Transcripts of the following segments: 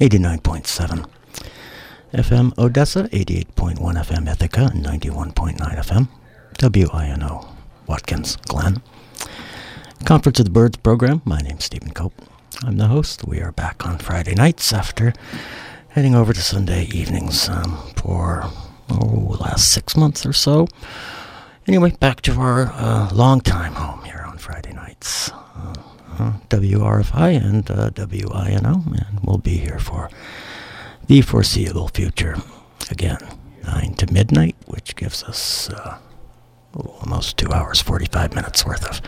89.7 FM Odessa, 88.1 FM Ithaca, 91.9 FM WINO Watkins Glen. Conference of the Birds program. My name's Stephen Cope. I'm the host. We are back on Friday nights after heading over to Sunday evenings um, for oh, last six months or so. Anyway, back to our uh, long time home here on Friday nights. WRFI and uh, WINO, we'll be here for the foreseeable future. Again, 9 to midnight, which gives us uh, almost 2 hours, 45 minutes worth of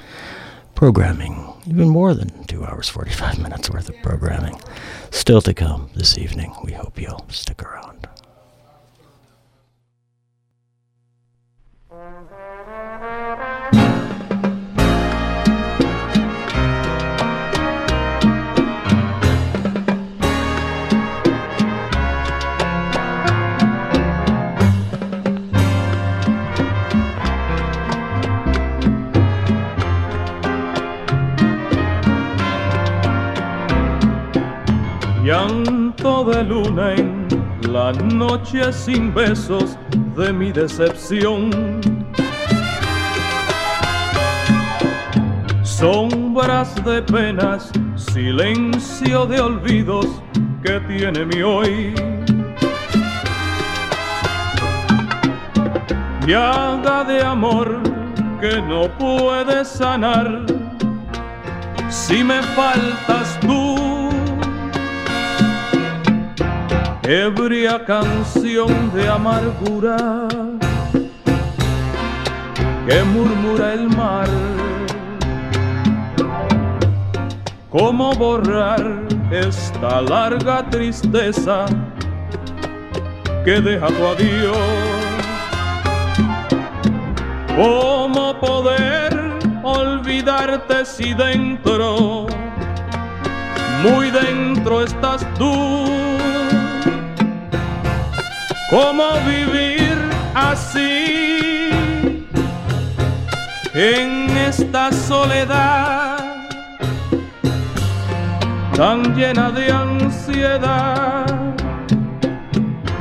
programming. Even more than 2 hours, 45 minutes worth of programming. Still to come this evening. We hope you'll stick around. De luna en la noche sin besos de mi decepción. Sombras de penas, silencio de olvidos que tiene mi hoy. Llaga de amor que no puede sanar si me faltas tú ebria canción de amargura que murmura el mar. ¿Cómo borrar esta larga tristeza que deja tu adiós? ¿Cómo poder olvidarte si dentro, muy dentro estás tú? ¿Cómo vivir así en esta soledad? tan llena de ansiedad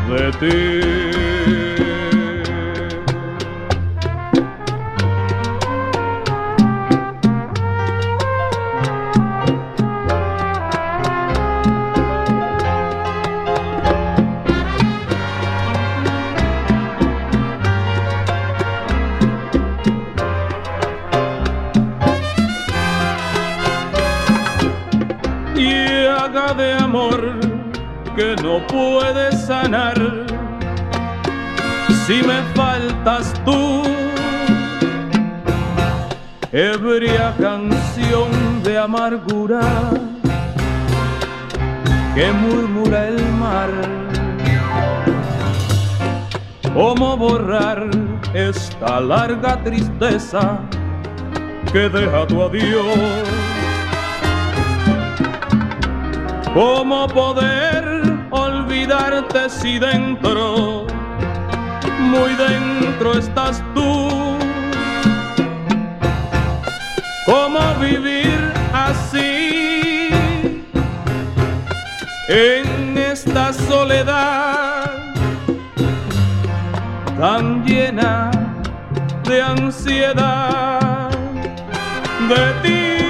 de ti. Que no puede sanar si me faltas tú. Ebria canción de amargura que murmura el mar. ¿Cómo borrar esta larga tristeza que deja tu adiós? ¿Cómo poder olvidarte si dentro, muy dentro estás tú? ¿Cómo vivir así en esta soledad tan llena de ansiedad de ti?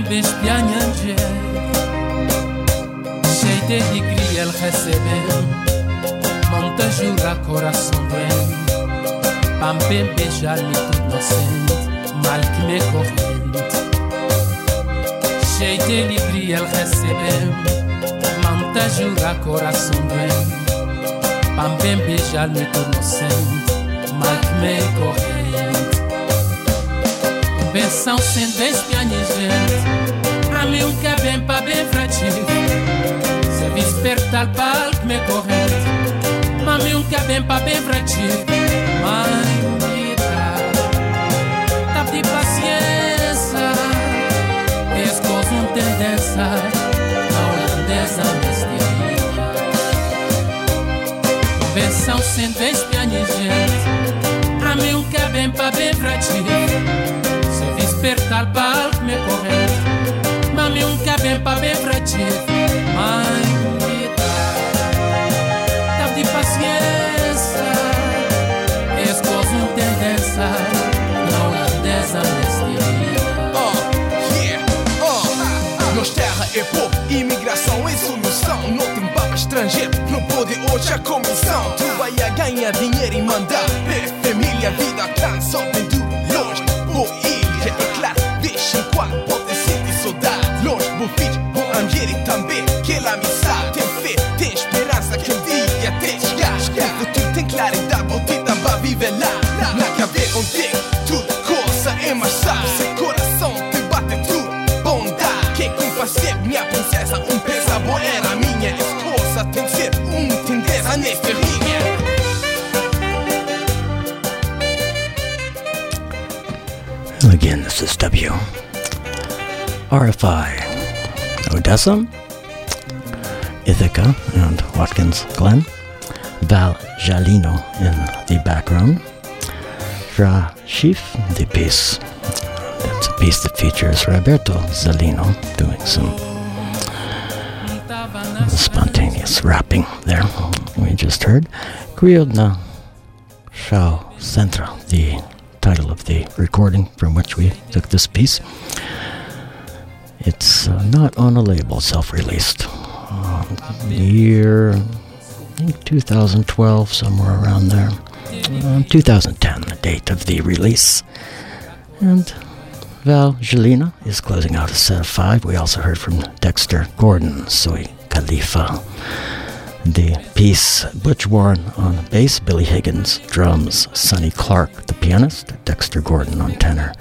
بهش بيانجه شيدة يجري الخسبين منتجورا كوراسون بين بامبين بيجال متنصين مالك ميكوهنت شيدة يجري الخسبين منتجورا كوراسون بين بامبين بيجال متنصين مالك ميكوهنت Benção sem despianha gente A mim um que é bem para bem fratil Se despertar para me corrente Mami um que é bem para bem fratil Mãe Tá de paciência. Escoso um tendência A holandesa misteria Benção sem despianha gente A mim um que é bem para bem fratil despertar para me correr Mami um bem para bem pra ti Mãe Tá de paciência Escoso um tendência Não holandesa neste Oh, yeah, oh Nós terra é povo, imigração é solução. Não tem papo estrangeiro, não pode hoje a comissão. Tu vai a ganhar dinheiro e mandar. Ver família, vida, clã, só vem tu longe é claro, cinqua poate simți soldat Lor bufici, o angheri tambe Che la mi sa, ten fe, ten speranza Che via te sca Scrivo tutte in clarità, bottita va vive la La che ave un te, tu cosa e ma sa Se corazon te batte tu, bondà Che con passe mia princesa Un pesa boera minha Escosa, ten ser, un tendesa neste linha. Again, this is W. RFI. Odessa, Ithaca, and Watkins Glen. Val Jalino in the background. Fra Schiff, the piece. It's a piece that features Roberto Zalino doing some spontaneous rapping there. We just heard Kryodna Shao Centra, the title of the recording from which we took this piece. It's uh, not on a label, self released. Uh, year, I think 2012, somewhere around there. Um, 2010, the date of the release. And Val Jelena is closing out a set of five. We also heard from Dexter Gordon, Soy Califa. The piece Butch Warren on bass, Billy Higgins drums, Sonny Clark the pianist, Dexter Gordon on tenor.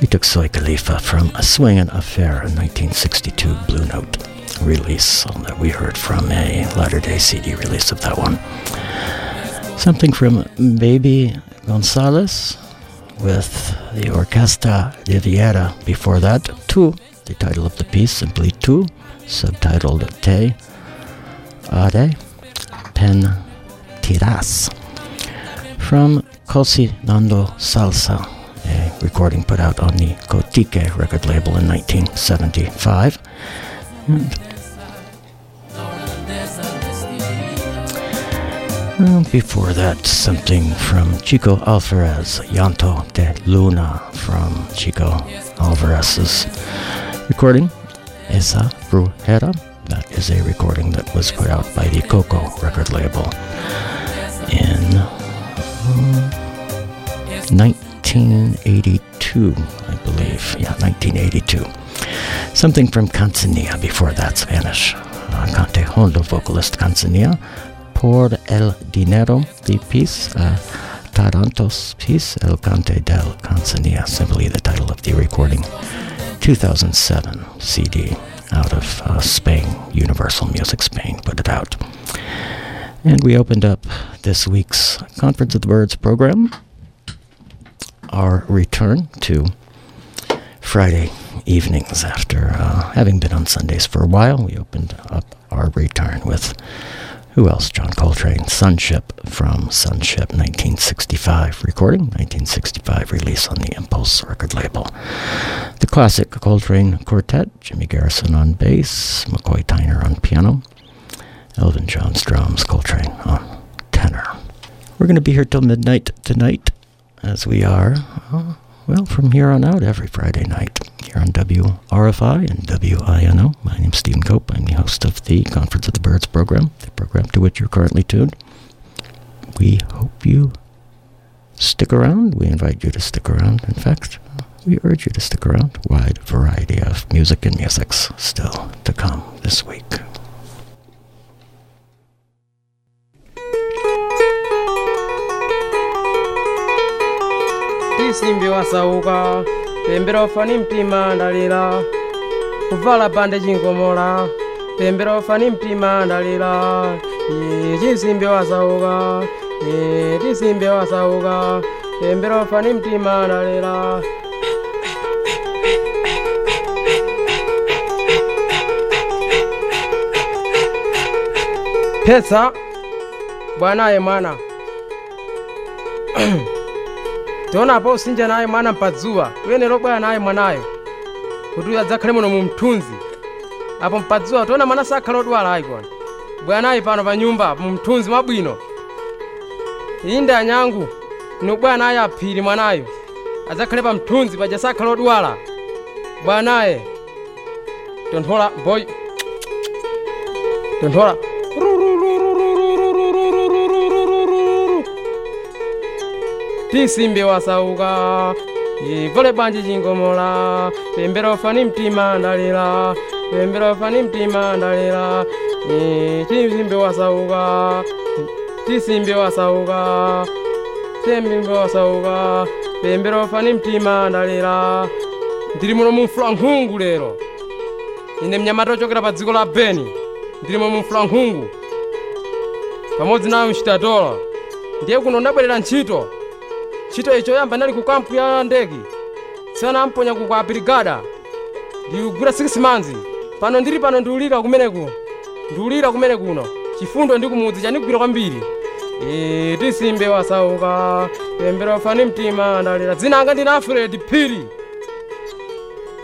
We took Soy Califa from A Swingin' Affair, a 1962 Blue Note release that we heard from a latter day CD release of that one. Something from Baby Gonzalez with the Orquesta de Viera before that. Two, the title of the piece, simply Two, subtitled Te Are Pen Tiras. From Cocinando Salsa, a recording put out on the Cotique record label in 1975. And before that, something from Chico Alvarez, Llanto de Luna from Chico Alvarez's recording, Esa Brujera. That is a recording that was put out by the Coco record label in um, 1982, I believe. Yeah, 1982. Something from Canzania before that, Spanish. Uh, Cante Hondo vocalist Canzania por el dinero the piece uh, Tarantos piece El Cante del Canzania simply the title of the recording 2007 CD out of uh, Spain Universal Music Spain put it out and we opened up this week's Conference of the Birds program our return to Friday evenings after uh, having been on Sundays for a while we opened up our return with who else? John Coltrane, Sunship from Sunship 1965 recording, 1965 release on the Impulse record label. The classic Coltrane Quartet, Jimmy Garrison on bass, McCoy Tyner on piano, Elvin Jones drums, Coltrane on tenor. We're going to be here till midnight tonight. As we are, uh, well, from here on out, every Friday night here on WRFI and WINO. My name's Stephen Cope. I'm the host of the Conference of the Birds program, the program to which you're currently tuned. We hope you stick around. We invite you to stick around. In fact, we urge you to stick around. Wide variety of music and musics still to come this week. Tisimbi wasauka pembera ufani mtima ndalira kuvala pande chinkomola pembera ufani mtima ndalira Ye, tisimbi wasauka tisimbi wasauka pembera ufani mtima ndalira pesa bwanaye mwana tionapo usinja naye mwana mpadzuwa uyenera obwera naye mwanayo kuti uyo adzakhale muno mu mthunzi. Apo mpadzuwa tiona mwana sakhala odwala ayi kona bwera naye pano pa nyumba mu mthunzi mwabwino inde anyangu nobwera naye aphiri mwanayo. Adzakhale pa mthunzi paja sakhala odwala bwera naye. Tonthola mboyi tonthola tisimbe wasauka ivole banji chingomola pembera ufani mtima ndalira pembera ufani mtima ndalira Eh, tisimbe wasauka tisimbe wasauka tisimbe wasauka pembera ufani mtima ndalira ndili muno mumfula nkhungu lero. Ine mnyamata ochokera pa dziko la beni. Ndilimo mumfula nkhungu pamodzi nayo mchitatola ndiye kuno ndabwerera ntchito ntchito icho yamba ndali ku kampu ya ndege. Tsana amponya ku kwa brigada. Ndikugwira 6 manzi pano ndili pano ndiulira kumeneku ndiulira kumene kuno. Chifundo ndi kumudzi chandigwira kwambiri e, tisimbe wasauka pembera wafani mtima ndalira dzina anga ndina afred phiri.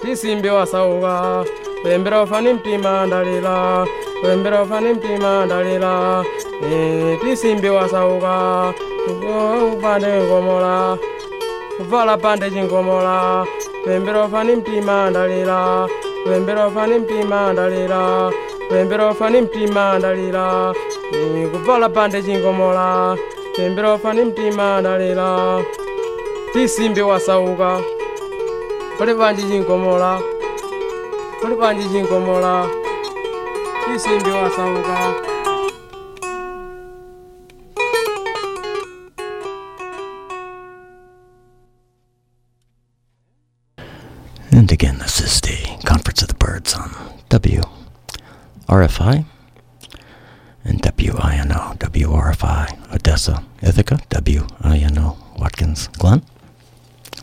Tisimbe wasauka pembera wafani mtima ndalira pembera wafani mtima ndalira e, tisimbe wasauka upande nkomola kuvala pande chinkomola wembera ufani mtima ndalira wembera ufani mtima ndalira wembera ufani mtima ndalira kuvala pande chinkomola wembera ufani mtima ndalira tisimbe wasauka kuli panji chinkomola kuli panji chinkomola tisimbe wasauka Birds on WRFI and WINO, WRFI, Odessa, Ithaca, WINO, Watkins, Glen.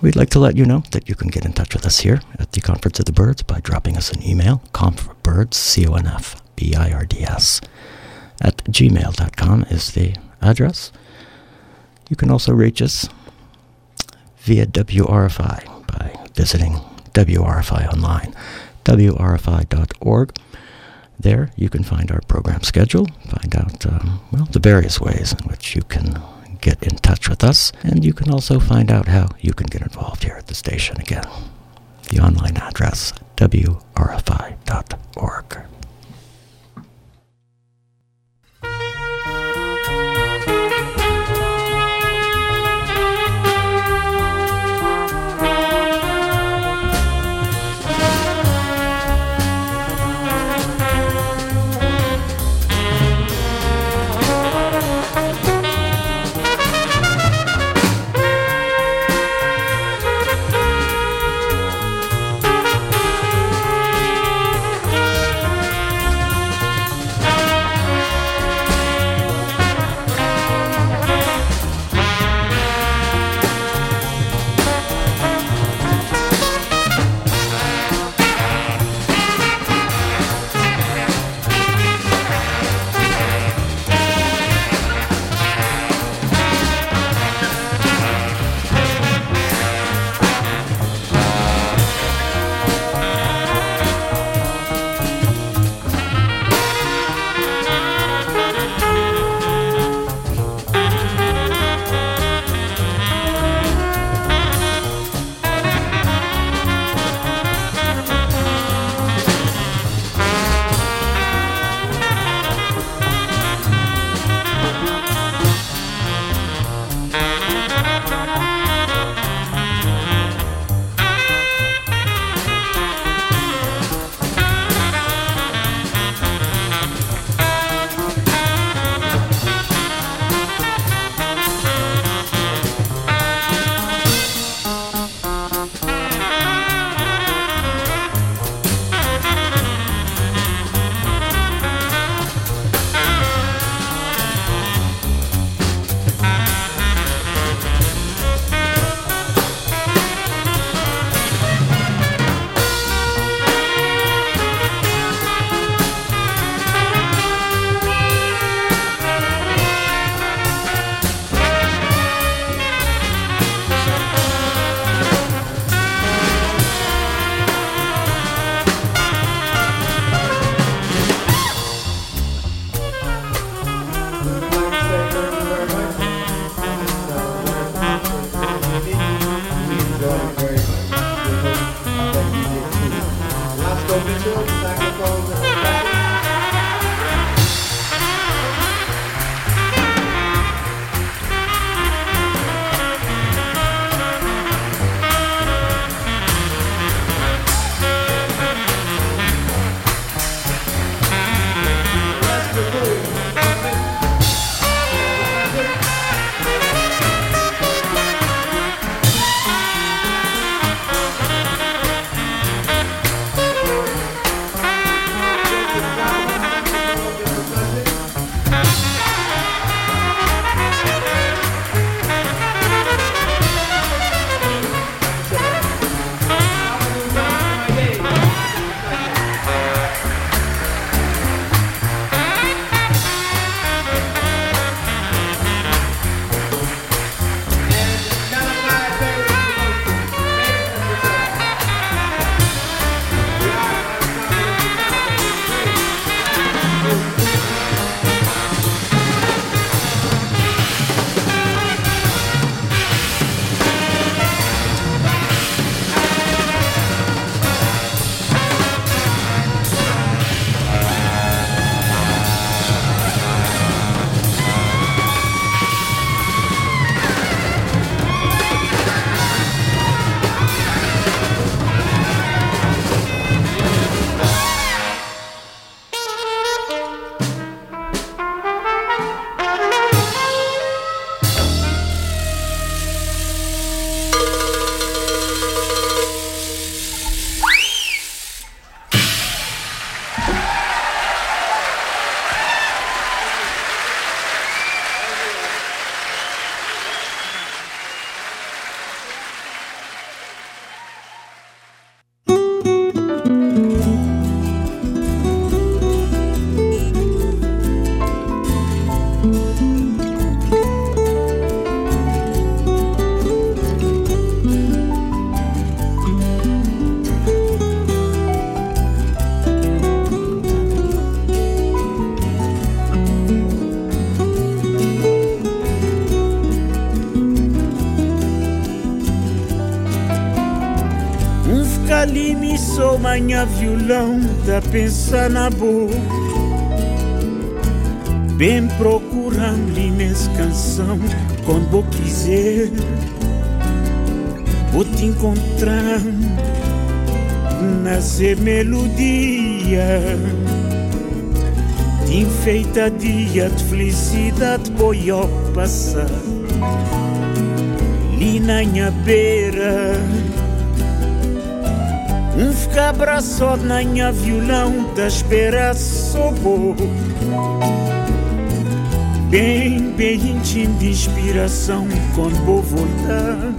We'd like to let you know that you can get in touch with us here at the Conference of the Birds by dropping us an email, confbirds, C-O-N-F-B-I-R-D-S, at gmail.com is the address. You can also reach us via WRFI by visiting WRFI online, WRFI.org. There you can find our program schedule, find out, um, well, the various ways in which you can get in touch with us, and you can also find out how you can get involved here at the station again. The online address, WRFI.org. manhã violão da pensar na boa Bem procurando-lhe nessa canção Quando vou quiser Vou te encontrar Nascer melodia Te enfeita dia de felicidade Boi ao passar. Ali na minha beira Cabra só na minha violão da espera sobo Bem, bem de inspiração com boa vontade.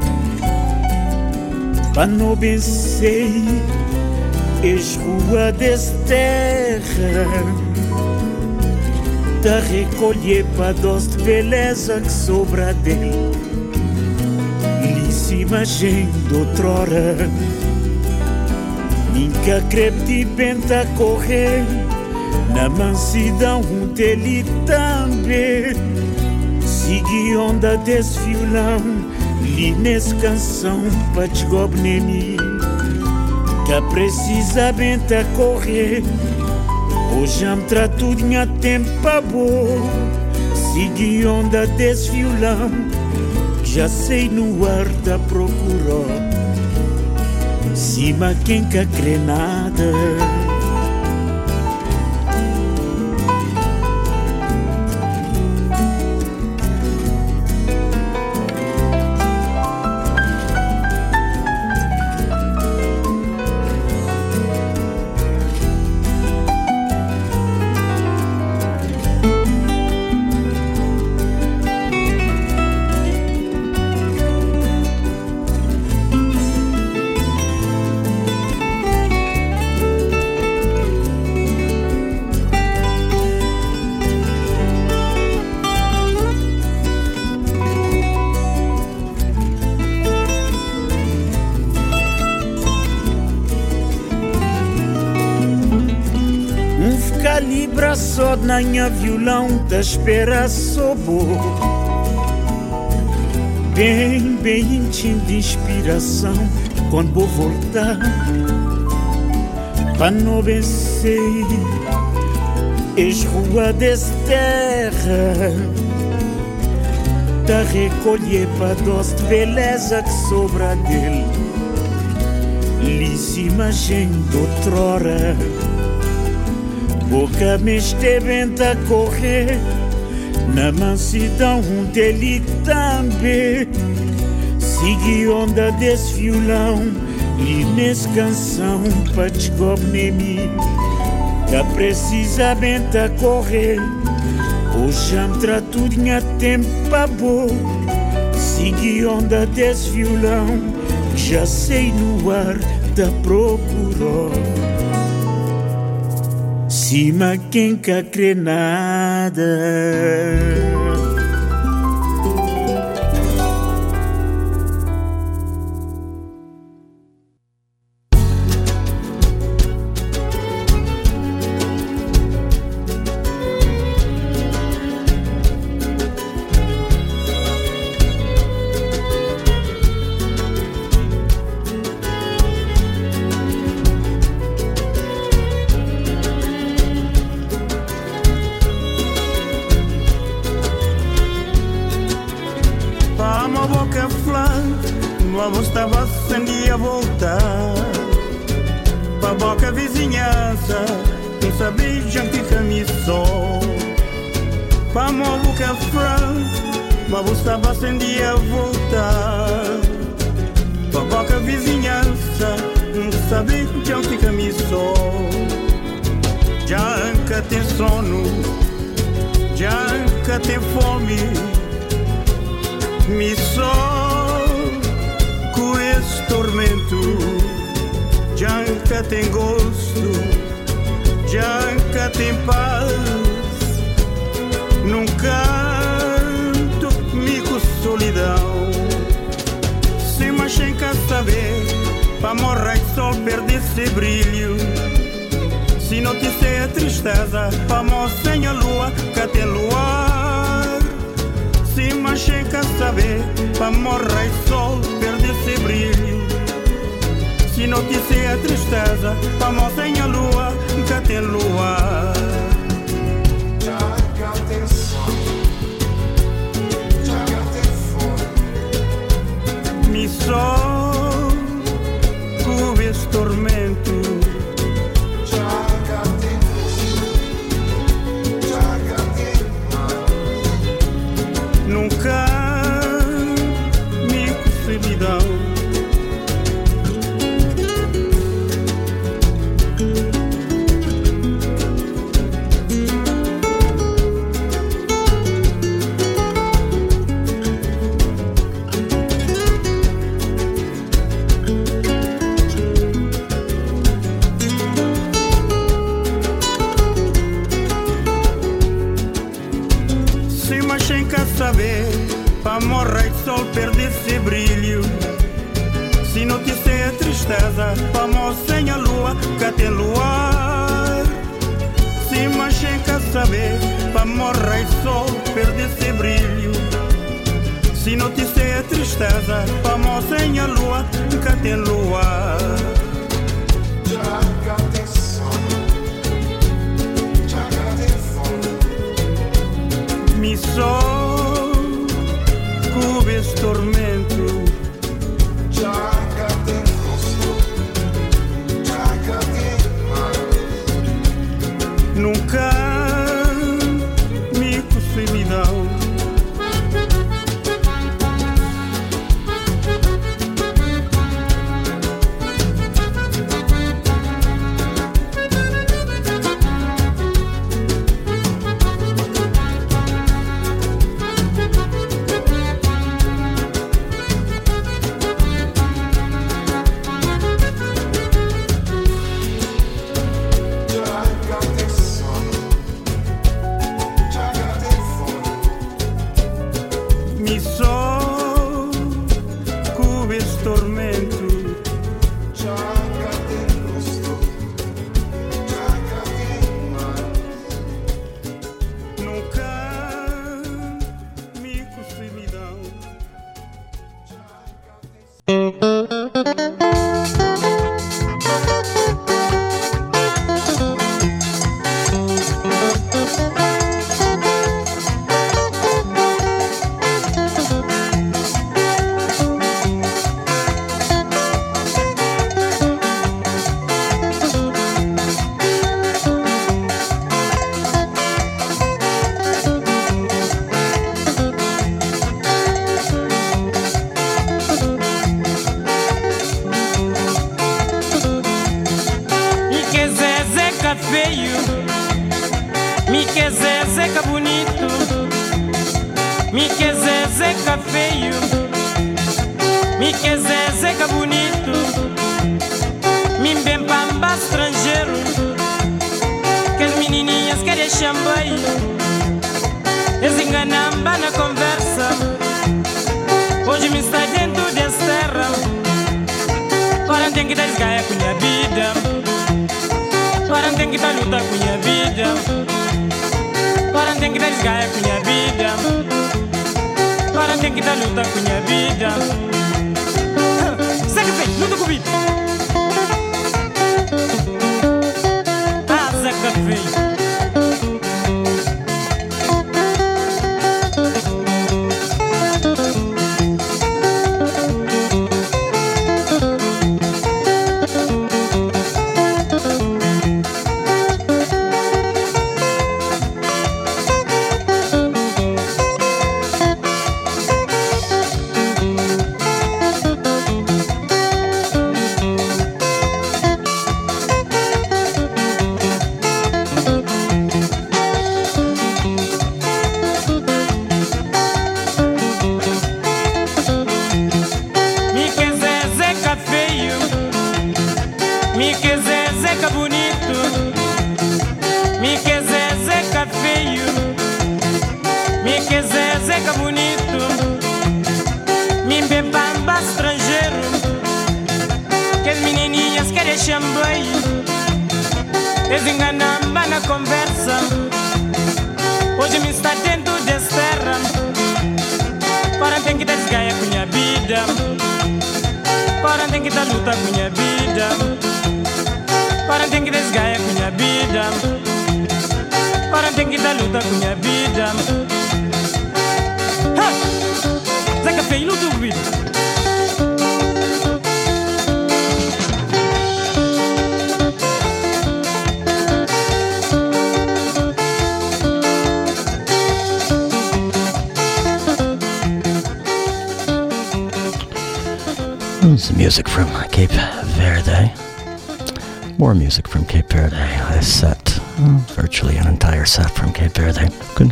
Para não vencer, és rua desse terra. Da recolher para doce de beleza que sobra dele. Lissima gente outrora. Nunca crepti penta correr Na mansidão dele também. Segui onda desse violão Li nessa canção pra te gobnemi Que precisa benta correr. Hoje me trato minha tempo boa Segui onda desse violão Já sei no ar da procurou cima quem quer crê nada. Na minha violão da espera sobo Bem, bem íntimo de inspiração Quando vou voltar Para não vencer As ruas dessa terra Da recolher para doce de beleza que sobra dele Líssima gente outrora Boca me a correr. Na mansidão dele também. Segui onda desse violão E nessa canção para te mim Que precisa bem a correr. Hoje trato de tempo para boa Segui onda desse violão Já sei no ar da procurou cima quem quer crê nada. talvez tormento.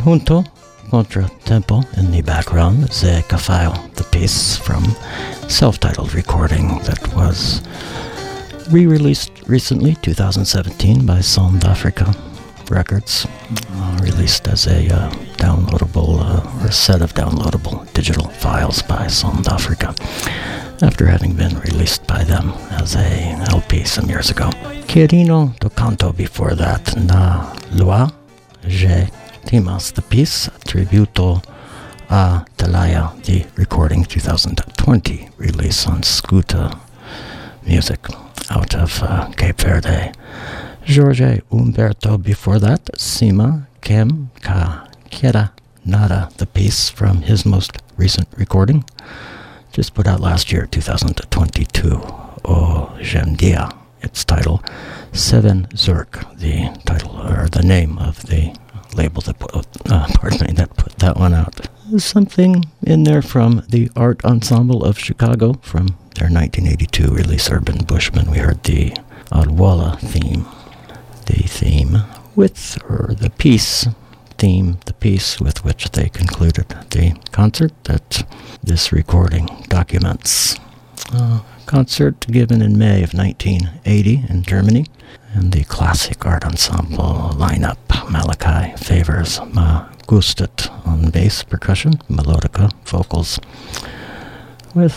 Conjunto Contra Tempo in the background. Ze Cafaio, the piece from self-titled recording that was re-released recently, 2017, by Sound Africa Records, uh, released as a uh, downloadable uh, or set of downloadable digital files by Sound Africa after having been released by them as a LP some years ago. Quirino do Canto before that, Na Lua, Je The piece, tributo a Talaya, the recording 2020 release on Scuta Music out of uh, Cape Verde. Jorge Umberto before that, Sima Kem Ka Kera Nada, the piece from his most recent recording, just put out last year, 2022. Oh, Gendia, its title. Seven Zerk, the title or the name of the label that put, uh, pardon me, that put that one There's something in there from the Art Ensemble of Chicago from their 1982 release, Urban Bushman. We heard the Odwalla theme the theme with, or the piece theme, the piece with which they concluded the concert that this recording documents. A concert given in May of 1980 in Germany, and the classic art ensemble lineup Malachi favors Ma Gustet on bass percussion, melodica vocals, with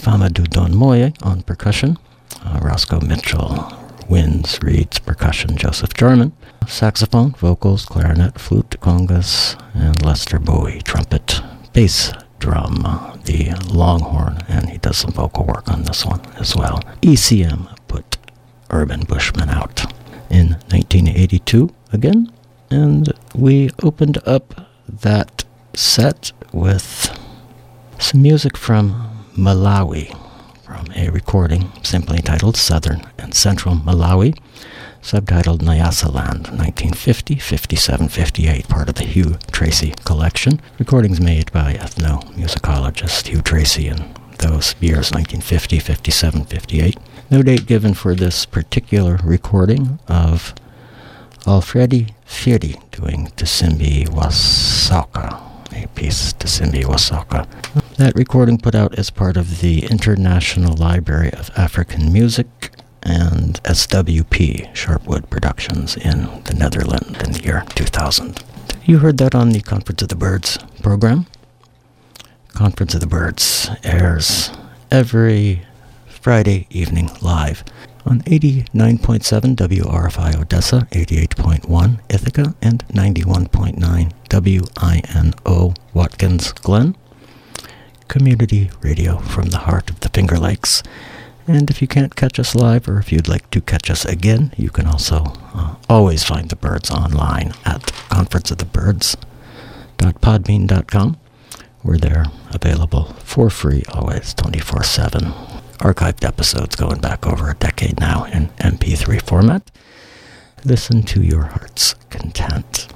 Famoudou Don Moye on percussion, uh, Roscoe Mitchell winds, reeds, percussion, Joseph Jarman, saxophone, vocals, clarinet, flute, congas, and Lester Bowie, trumpet, bass, drum, the longhorn, and he does some vocal work on this one as well. ECM put Urban Bushman out in 1982 again, and we opened up that set with some music from Malawi from a recording simply titled Southern and Central Malawi, subtitled Nyasaland, 1950, 57, 58, part of the Hugh Tracey collection. Recordings made by ethnomusicologist Hugh Tracey in those years, 1950, 57, 58. No date given for this particular recording of Alfredi Phiri doing Tisimbi Wasaka a piece to Cindy Wasaka. That recording put out as part of the International Library of African Music and SWP Sharpwood Productions in the Netherlands in the year 2000. You heard that on the Conference of the Birds program. Conference of the Birds airs every Friday evening live on 89.7 WRFI Odessa, 88.1 Ithaca, and 91.9 WINO Watkins Glen. Community radio from the heart of the Finger Lakes. And if you can't catch us live, or if you'd like to catch us again, you can also uh, always find the birds online at conferenceofthebirds.podbean.com, where they're available for free always 24 7 archived episodes going back over a decade now in MP3 format. Listen to your heart's content.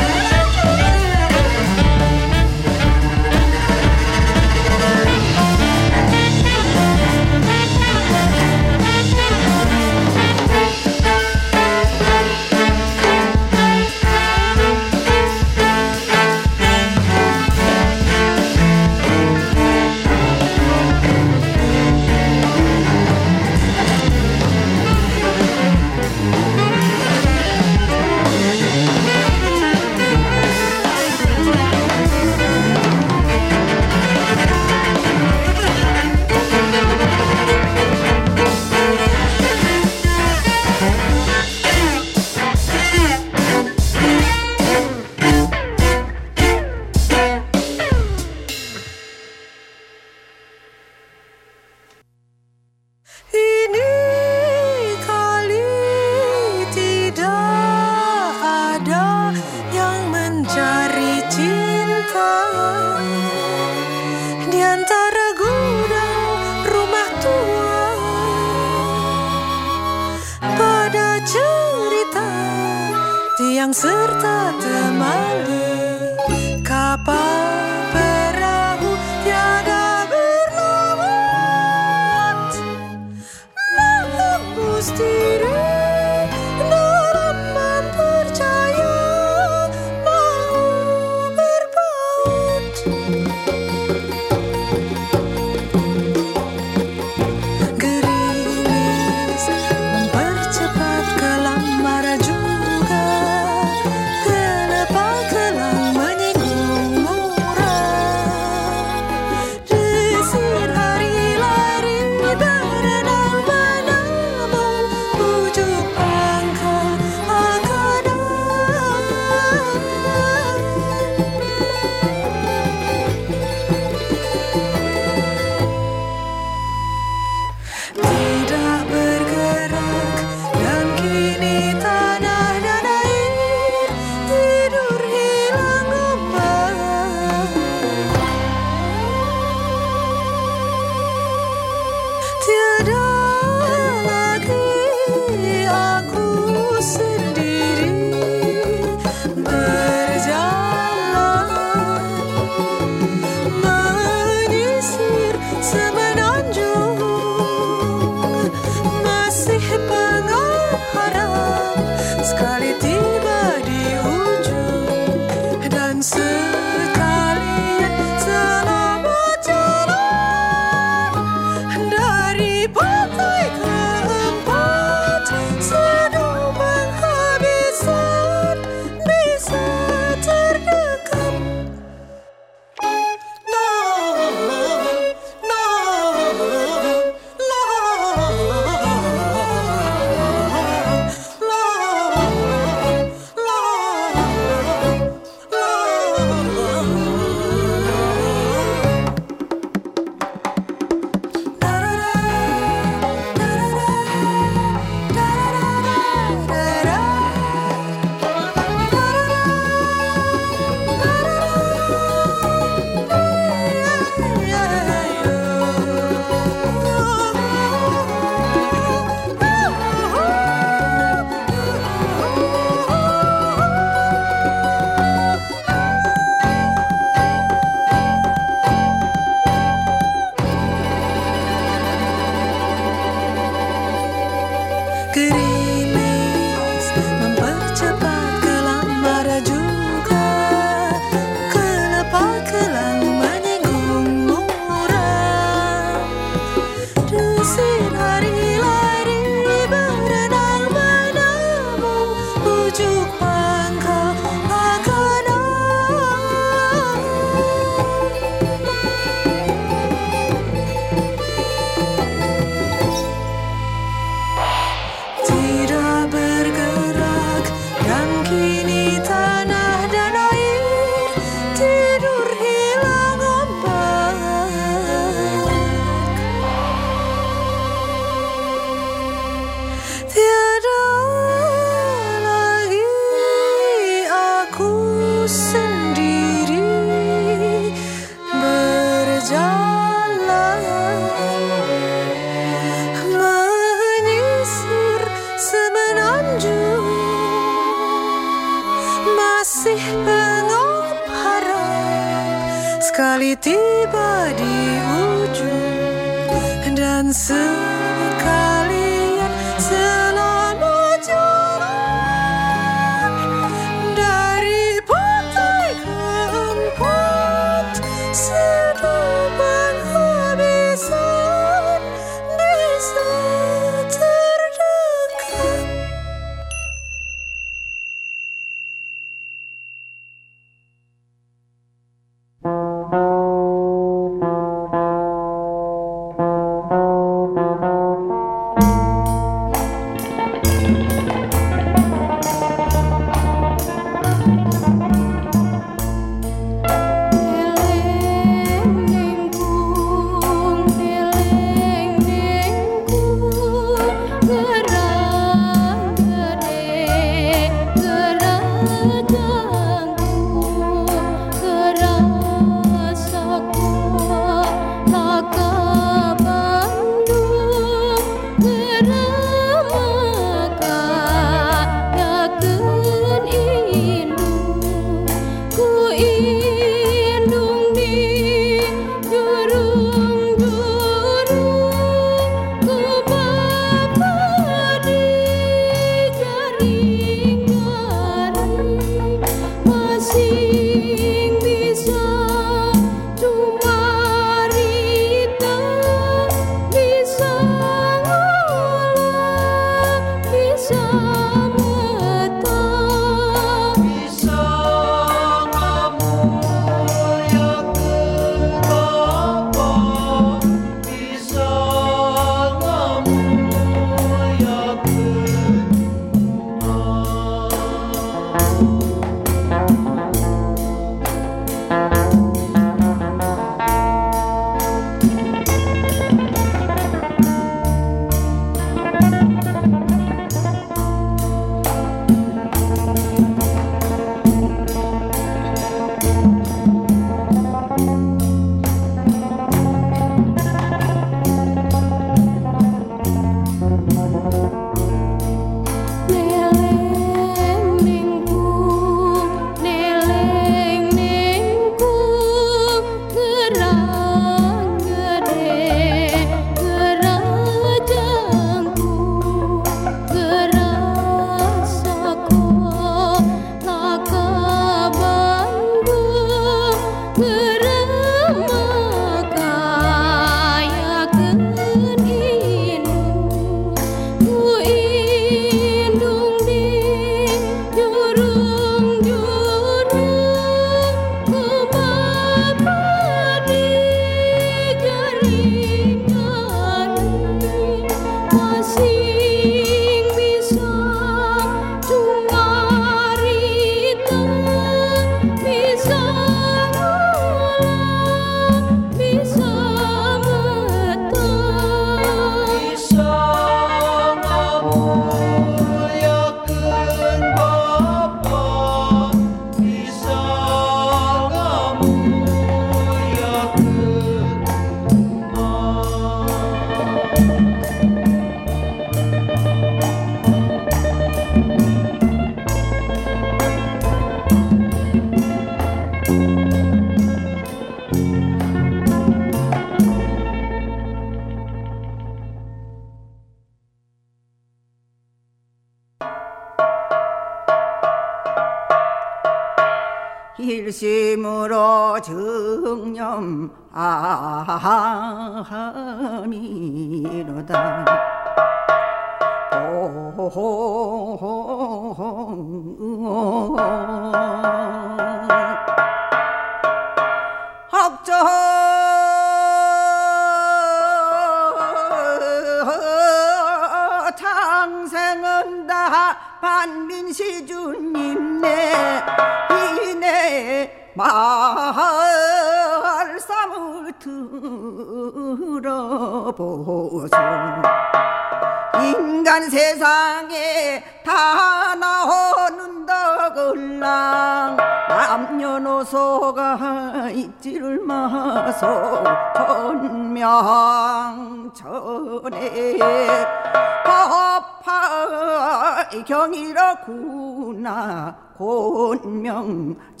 구나 곤명전에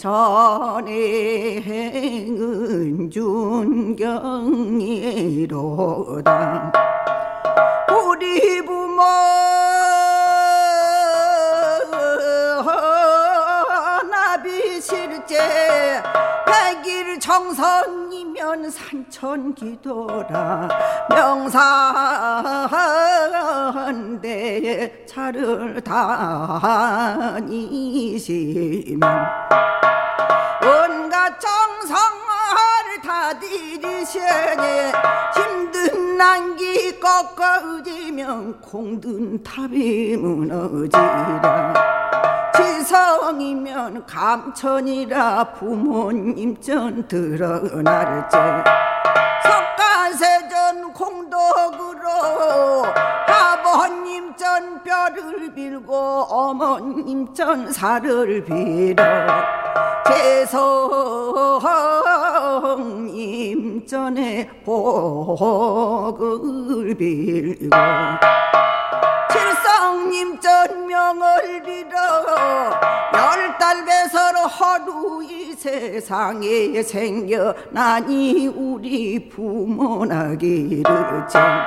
행은 준경이로다. 우리 부 산천기도라. 명산대에 차를 다니시면 온갖 정성을 다 들이시니 힘든 난기 꺾어지면 공든 탑이 무너지라. 지성이면 감천이라 부모님 전 드러날지 석가세전 공덕으로 아버님 전 뼈를 빌고 어머님 전 살을 빌어. 재성님 전에 복을 빌고 칠성님 전명을 빌어 열달 배서로 허루 이 세상에 생겨나니 우리 부모나기를 정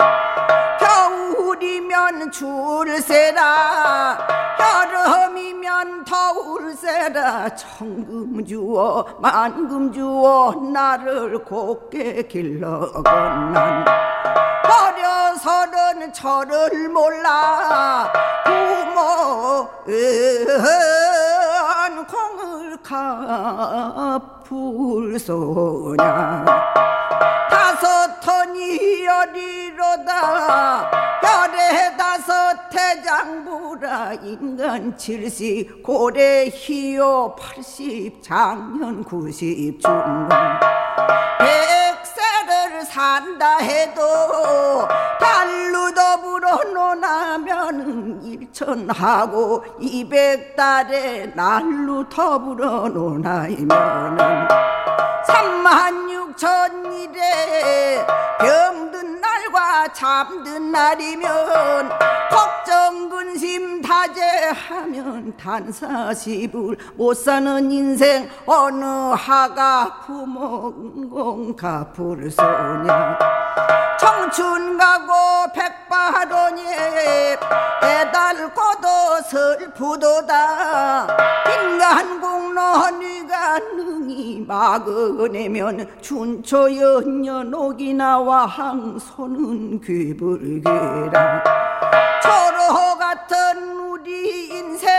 겨울이면 줄세라 여름이면 더울세라. 천금 주어 만금 주어 나를 곱게 길러건난 어려서는 저를 몰라 부모은 공을 갚을 소냐. 다섯 턴이 열이로다. 열에 다섯 태장부라. 인간 칠십 고래 희요 팔십 장년 구십 중간 백세 를 산다 해도 달로 더불어 논하면 일천하고 이백달에 날로 더불어 논하면은 삼만 육천일에 병든 날과 잠든 날이면 걱정 근심 다제하면 단사시불 못 사는 인생 어느 하가 부모공 갚을 소 냐. 청춘 가고 백발원에 애달고도 슬프도다. 인간 공로니가 능히 막으내면 춘초연년 옥이나와 항소는 귀불개라. 초로 같은 우리 인생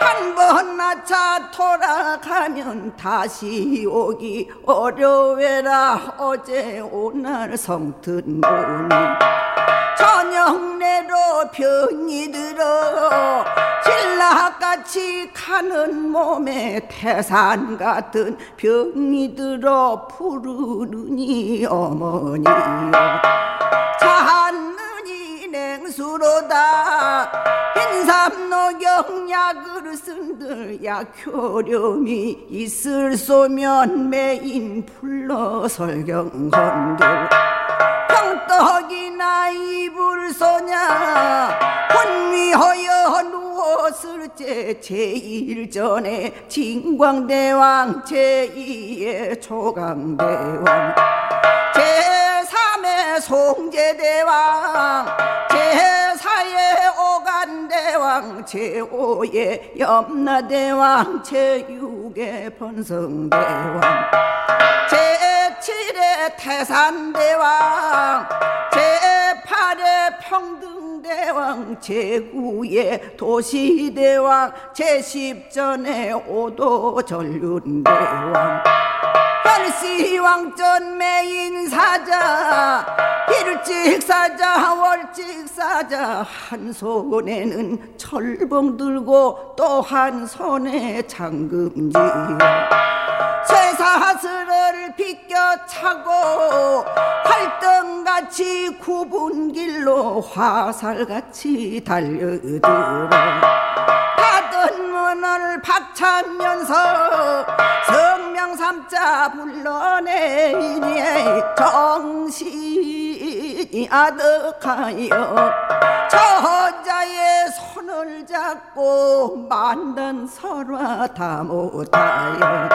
한 번 나차 돌아가면 다시 오기 어려워라. 어제 오늘 성튼 오니 저녁 내로 병이 들어 신라같이 가는 몸에 태산 같은 병이 들어 찾느니 냉 수로다. 인삼노경 약을 쓴들 약효렴이 있을 소면 매인 불러 설경건들. 평떡이나 이불 소냐. 혼미하여 누웠을 때 제일 전에 진광대왕 제2의 초강대왕. 제3의 송제대왕 제4의 오간대왕 대왕 제5의 염라대왕 제6의 번성대왕 제7의 태산대왕 제8의 평등 대왕 제9의 도시대왕 제10전의 오도전륜대왕. 현시왕전 매인사자 일찍사자 월찍사자 한 손에는 철봉 들고 또 한 손에 장금지요. 쇠사슬을 비껴차고 활등같이 굽은 길로 화살 같이 달려들어 닫은 문을 박차면서 성명삼자 불러내니 정신이 아득하여 저자의 손을 잡고 만난 설화 다 못하여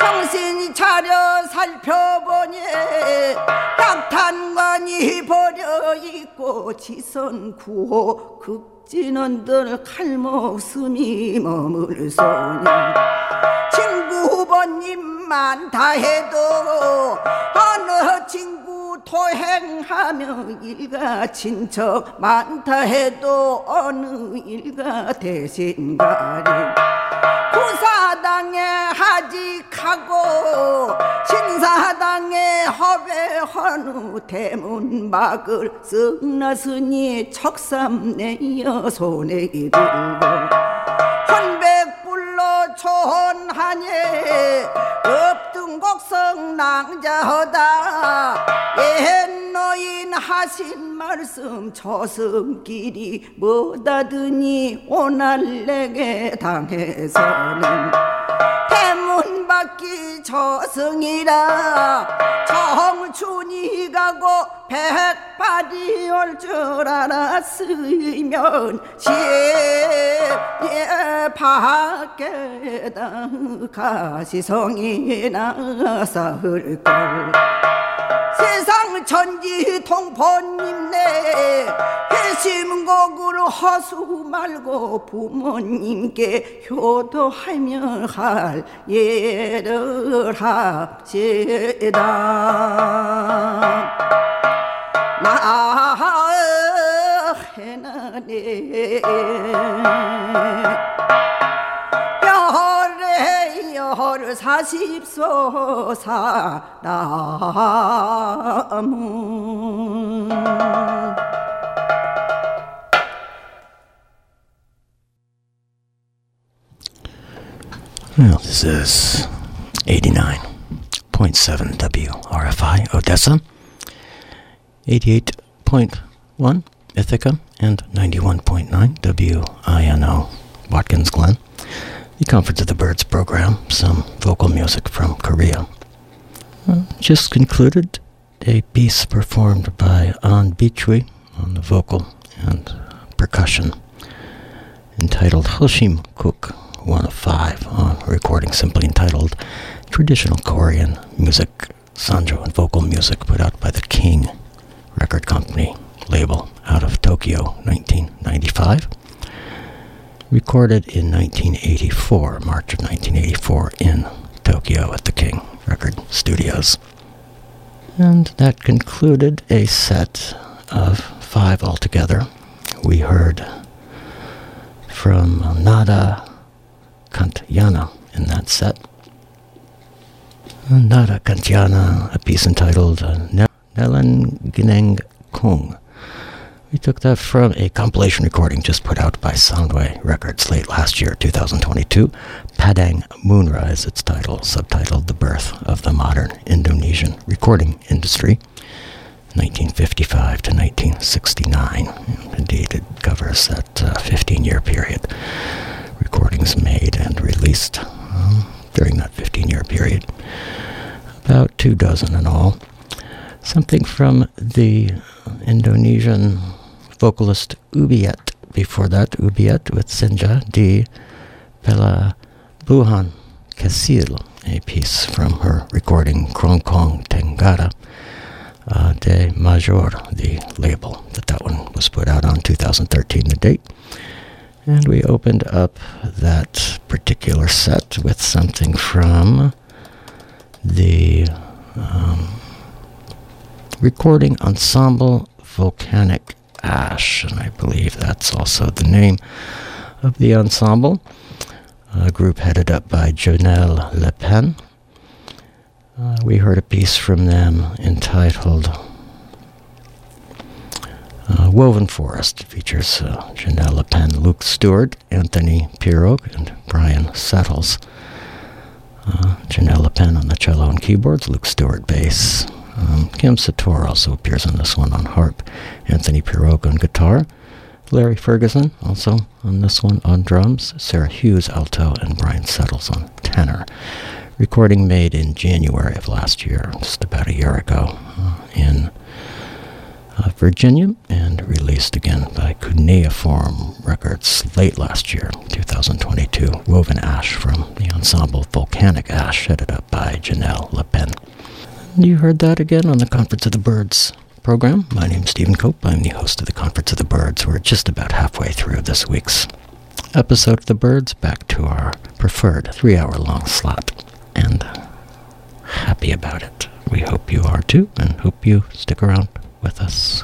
정신이 차려 살펴보니 약탄관이 버려 있고 지선 구호 극진원들 칼목숨이 머물 소니 친구 번님만 다 해도 어느 친구 토행하며 일가 친척 많다 해도 어느 일가 대신 가리 구사당에 하직하고 신사당에 허배헌후 대문박을 쓱나스니 척삼내어 손에 들고 헌백불로 초혼하니 읍등곡성 낭자하다. 옛노인 하신 말씀 저승길이 뭐다드니? 오날 내게 당해서는 대문 밖이 저승이라. 청춘이 가고 백발이 올 줄 알았으면 시에 밖에다 가시성이나 쌓을걸. 세상 천지 통포님네 회심곡으로 허수 말고 부모님께 효도하며 할 예를 합시다. 나는 사십소사 나무. Well, this is 89.7 WRFI Odessa, 88.1 Ithaca, and 91.9 WINO Watkins Glen. The Conference of the Birds program, some vocal music from Korea. Uh, just concluded a piece performed by An Bichui on the vocal and percussion entitled Hoshim Cook 1 of 5 on a recording simply entitled Traditional Korean Music, Sanjo and Vocal Music put out by the King Record Company label out of Tokyo 1995. Recorded in 1984, March of 1984 in Tokyo at the King Record Studios. And that concluded a set of five altogether. We heard from Nada Kantyana in that set. Nara Kantyana, a piece entitled uh, Nelen Gineng Kung. We took that from a compilation recording just put out by Soundway Records late last year, 2022. Padang Moonrise, its title, subtitled The Birth of the Modern Indonesian Recording Industry, 1955 to 1969. Indeed, it covers that uh, 15 year period. Recordings made and released uh, during that 15 year period. About two dozen in all. Something from the Indonesian vocalist Ubiet. Before that, Ubiet with Senja di Pela Buhan Kesil, a piece from her recording Kroncong Tenggara uh, de Major, the label that that one was put out on 2013, the date. And we opened up that particular set with something from the um, recording ensemble Volcanic Ash, and I believe that's also the name of the ensemble, a group headed up by Janel Leppin. Uh, we heard a piece from them entitled uh, Woven Forest. Features uh, Janel Leppin, Luke Stewart, Anthony Pirog, and Brian Settles. Uh, Janel Leppin on the cello and keyboards, Luke Stewart bass. Um, Kim Sator also appears on this one on harp. Anthony Pirog on guitar. Larry Ferguson also on this one on drums. Sarah Hughes alto and Brian Settles on tenor. Recording made in January of last year, just about a year ago, uh, in uh, Virginia, and released again by Cuneiform Records late last year, 2022. Woven Ash from the ensemble Volcanic Ash, headed up by Janel Leppin. You heard that again on the Conference of the Birds program. My name's Stephen Cope. I'm the host of the Conference of the Birds. We're just about halfway through this week's episode of the Birds, back to our preferred three hour long slot. And happy about it. We hope you are too, and hope you stick around with us.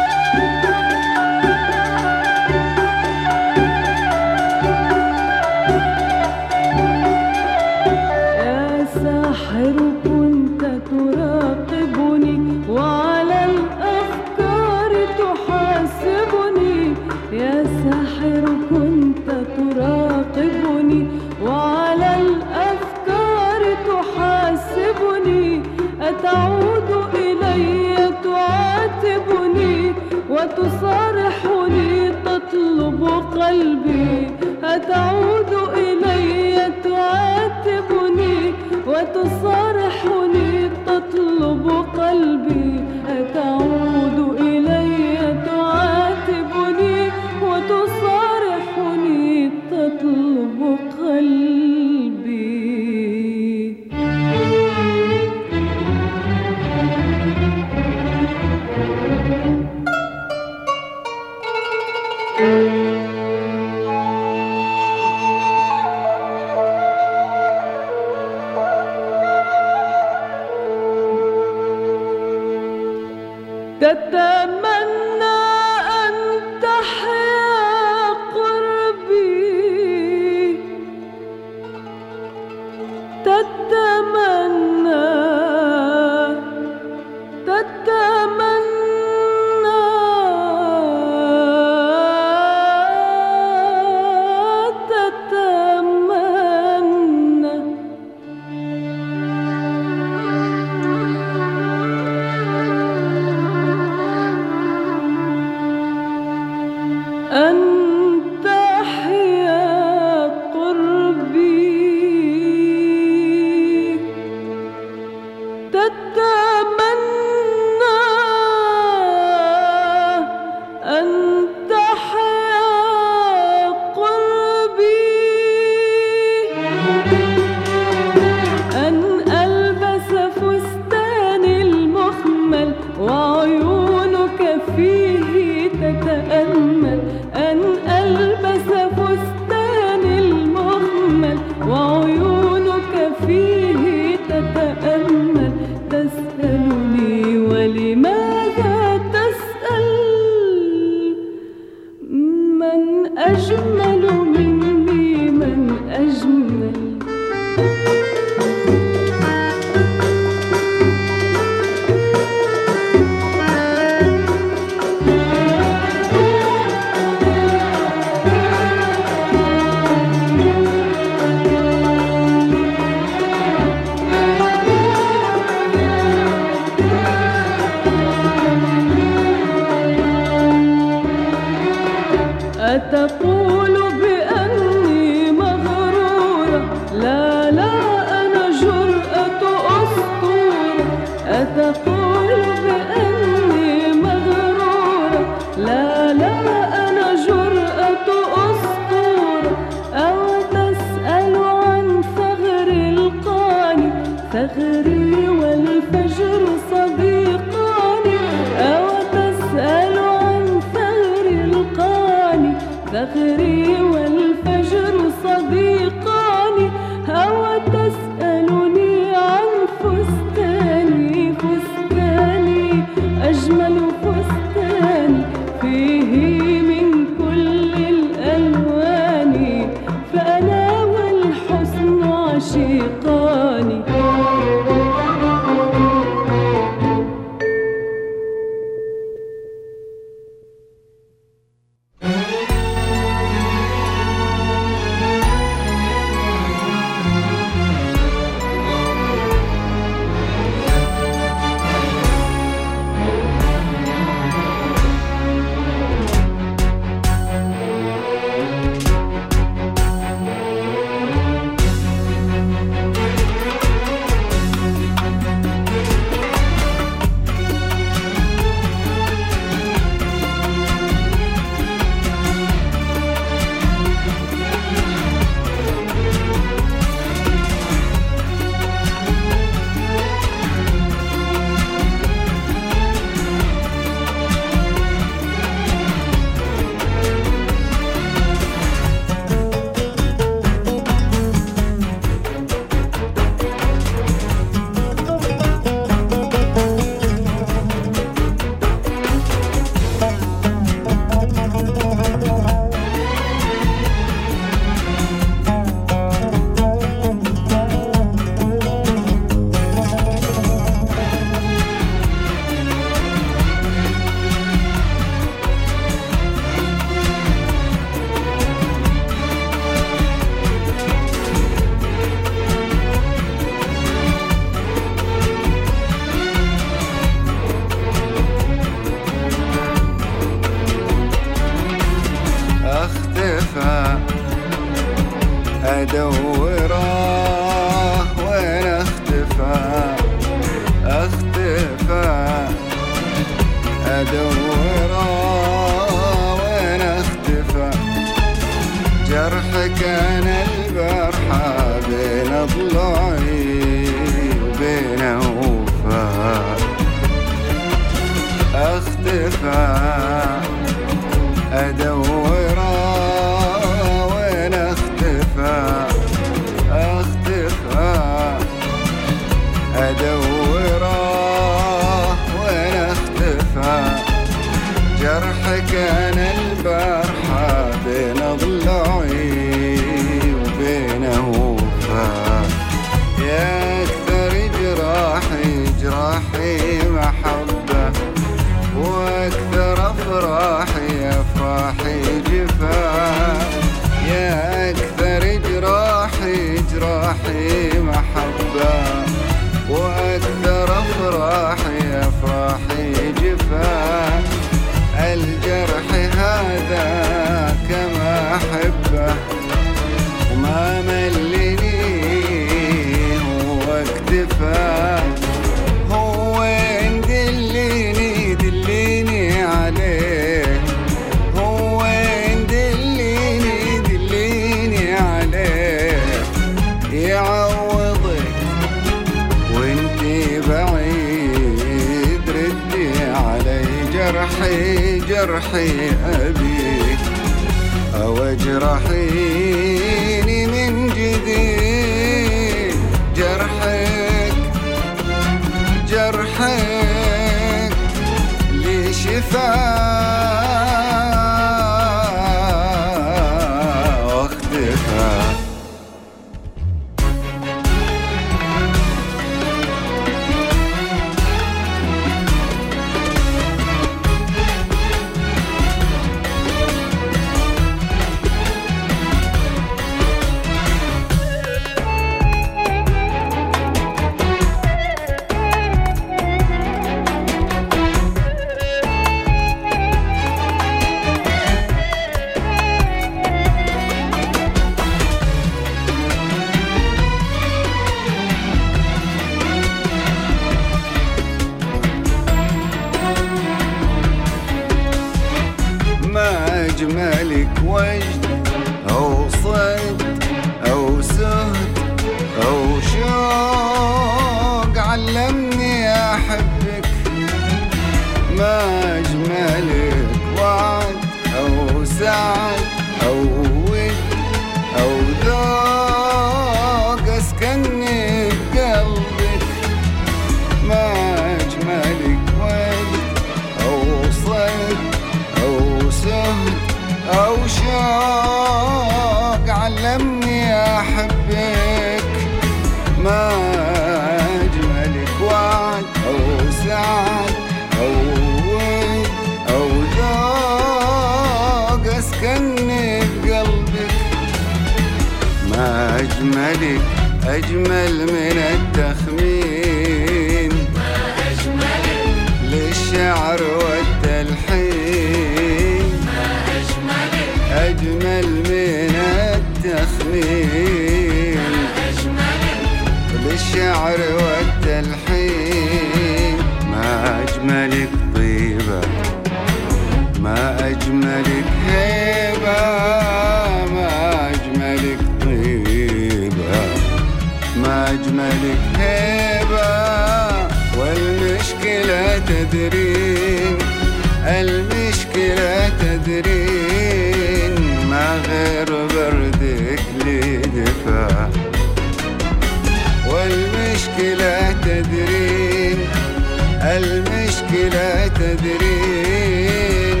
تدرين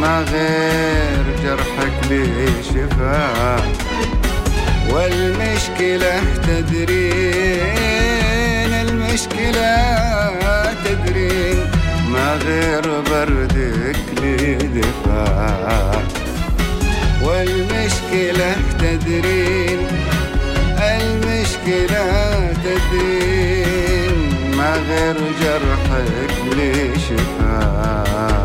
ما غير جرحك بشفاء. والمشكلة تدرين المشكلة تدرين ما غير بردك لي والمشكلة تدرين المشكلة تدرين ما غير جرحك Nation.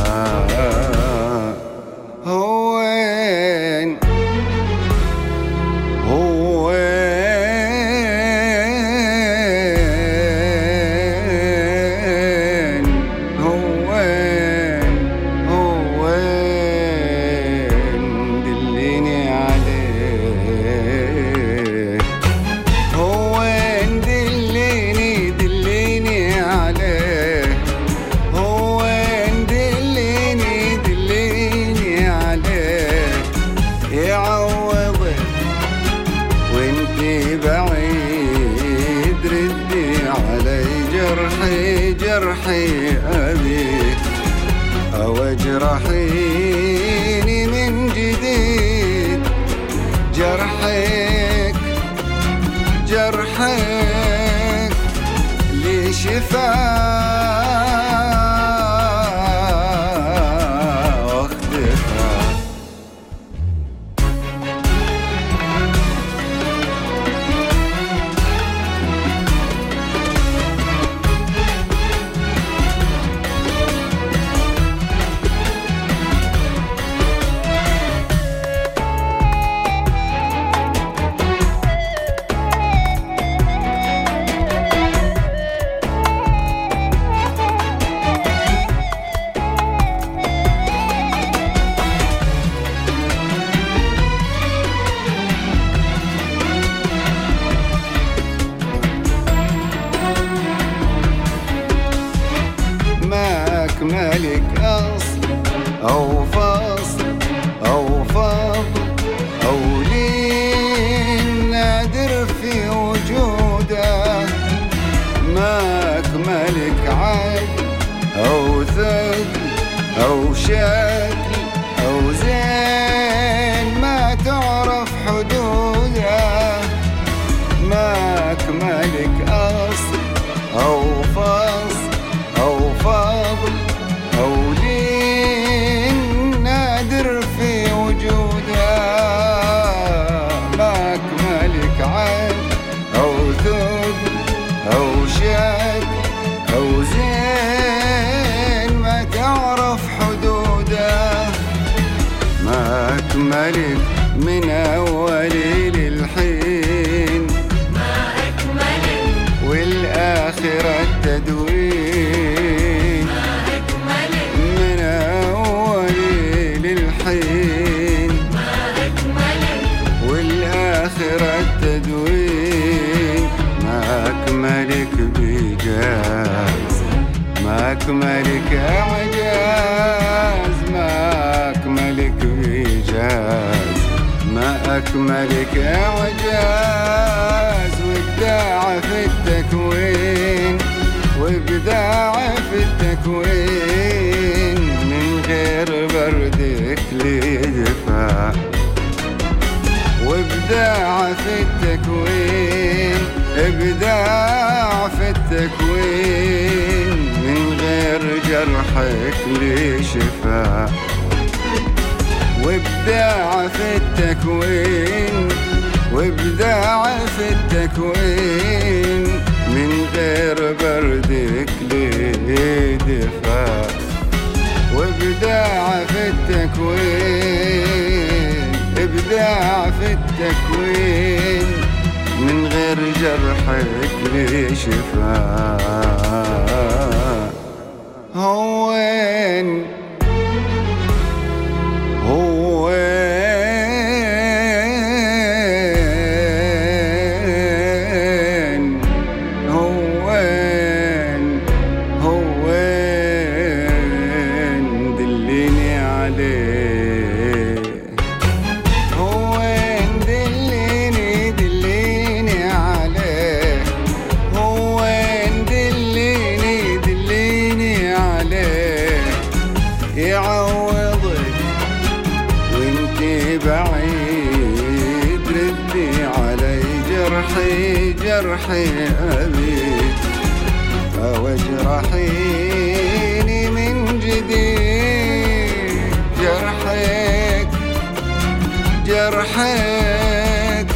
جرحك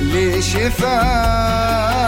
لشفاك.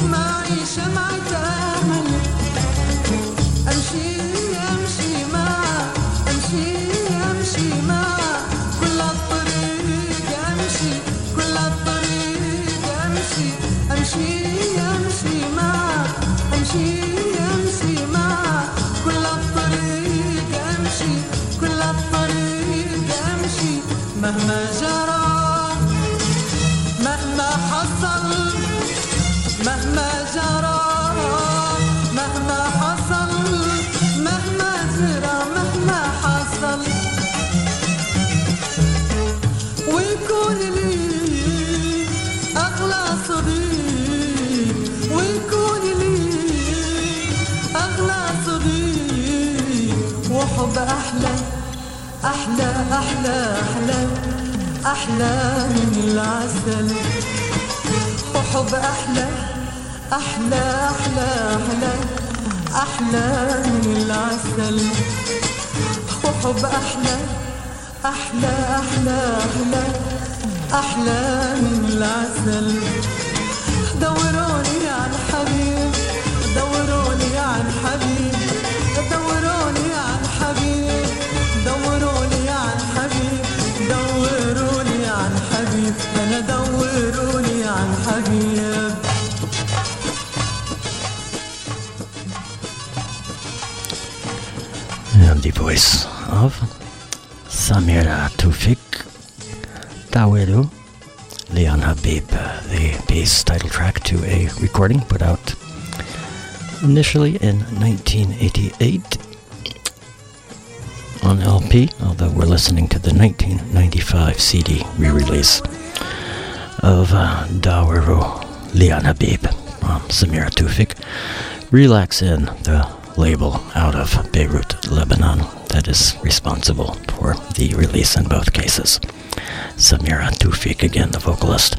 معيشة معك أحلى من العسل. وحب أحلى أحلى أحلى أحلى أحلى من العسل. وحب أحلى أحلى أحلى أحلى أحلى من العسل. دوروني عن حبيب دوروني عن حبيب voice of Samira Tufik Dawiru Leon Habib, the bass title track to a recording put out initially in 1988 on LP, although we're listening to the 1995 CD re release of uh, Dawiru Leon Habib from Samira Tufik. Relax in the label out of Beirut, Lebanon, that is responsible for the release in both cases. Samira Tufik, again, the vocalist.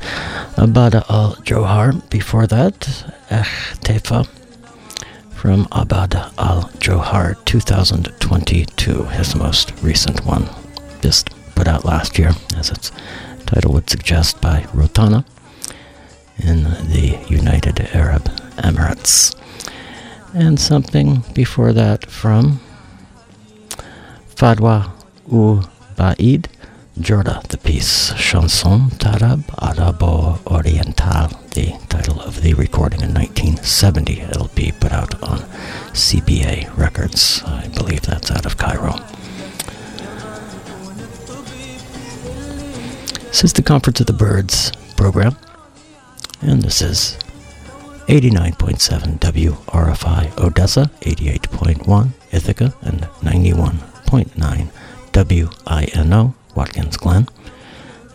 Abadi al Johar, before that, Tefa from Abadi al Johar 2022, his most recent one, just put out last year, as its title would suggest, by Rotana in the United Arab Emirates. And something before that from Fadwa U Ba'id, Jorda, the piece Chanson Tarab Arabo Oriental, the title of the recording in 1970. It'll be put out on CBA Records. I believe that's out of Cairo. This is the Conference of the Birds program, and this is 89.7 WRFI Odessa, 88.1 Ithaca, and 91.9 WINO Watkins Glen.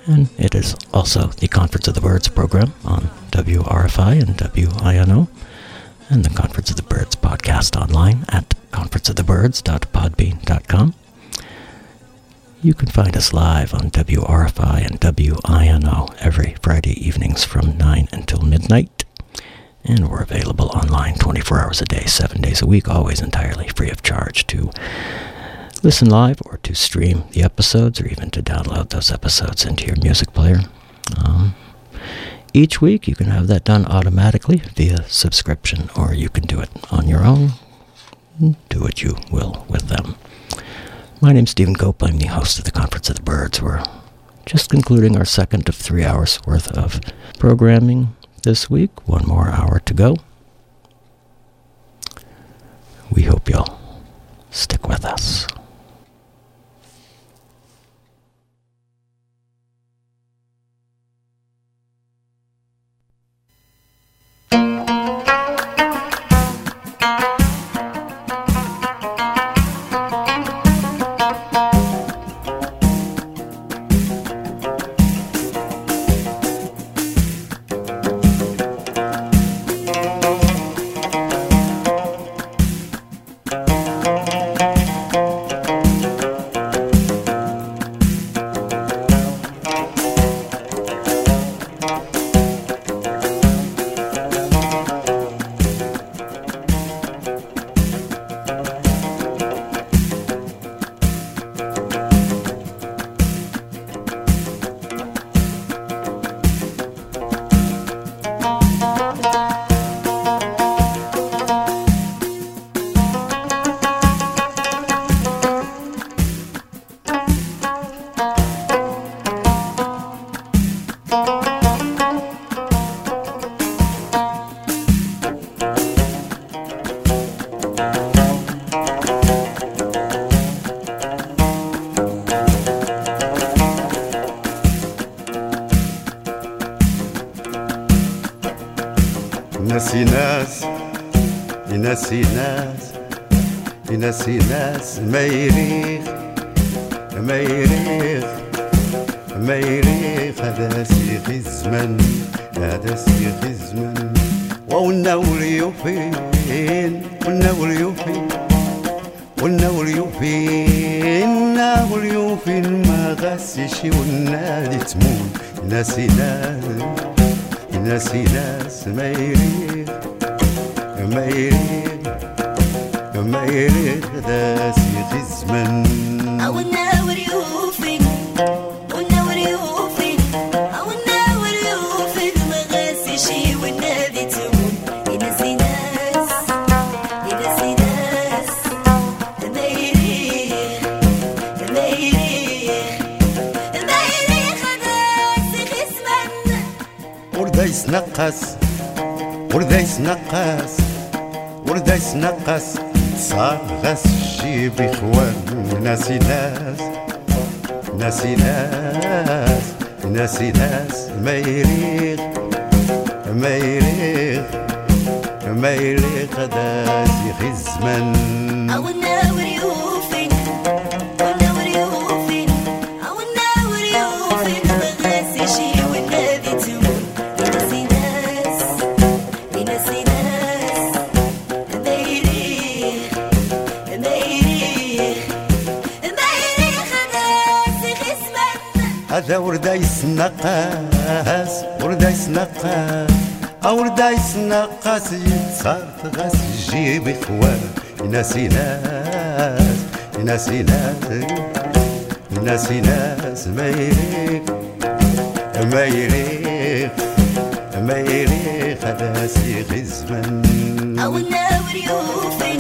And it is also the Conference of the Birds program on WRFI and WINO, and the Conference of the Birds podcast online at conferenceofthebirds.podbean.com. You can find us live on WRFI and WINO every Friday evenings from 9 until midnight. And we're available online 24 hours a day, 7 days a week, always entirely free of charge to listen live or to stream the episodes or even to download those episodes into your music player. Um, each week you can have that done automatically via subscription or you can do it on your own. Do what you will with them. My name's Stephen Cope. I'm the host of the Conference of the Birds. We're just concluding our second of three hours worth of programming this week. One more hour to go. We hope you'll stick with us. Música ناسي ناس ناسي ناس ما يريخ ما يريخ ما يريخ. هذا سيخ الزمن هذا سيخ الزمن. والنور يفين والنور يفين والنور يفين النور يفين ما غسش والنار تموت ناسي ناس ناسي ناس ما يريخ ما يريخ. ما يرد سيد الزمن واخوان ناسي ناس ناسي ناس ناسي ناس ما يريق ما يريق ما يريق ناسي ناس ناسي ناس ناسي ناس ما يريق ما يريق ما يريق هذا سيخ الزمن. أو النور يوفي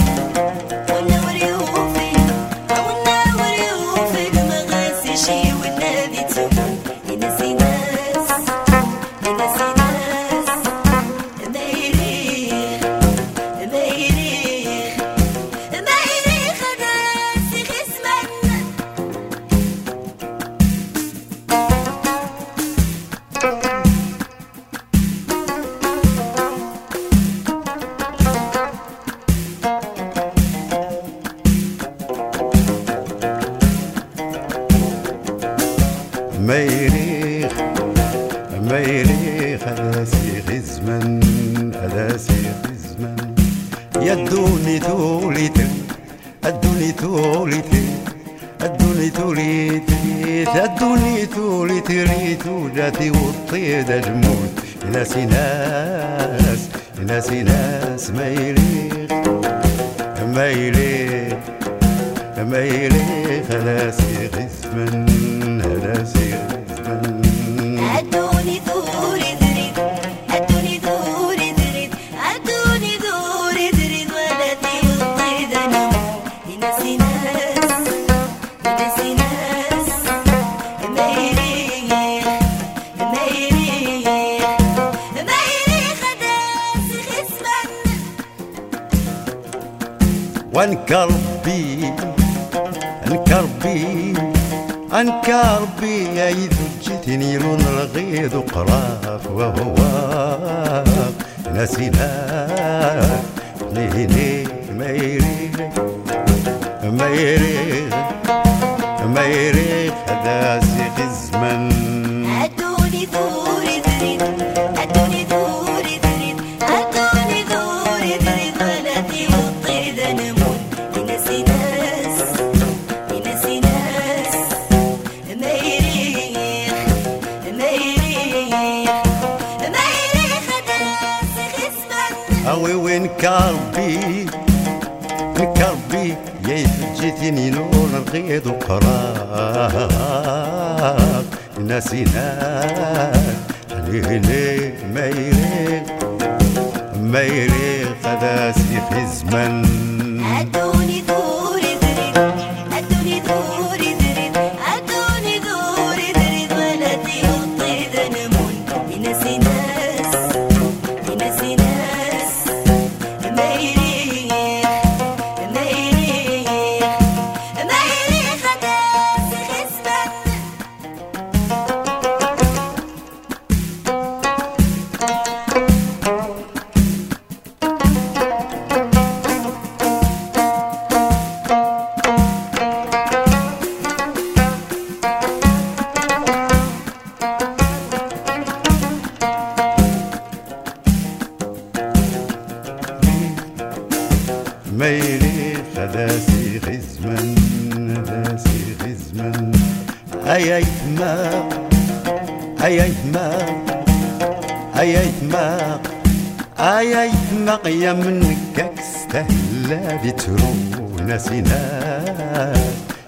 باقية منك استهلا بتروح ناسي ناس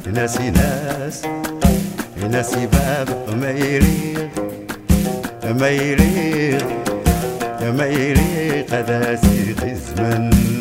ناسي ناس ناسي باب ما يريق ما يريق ما يريق هذا سيد الزمن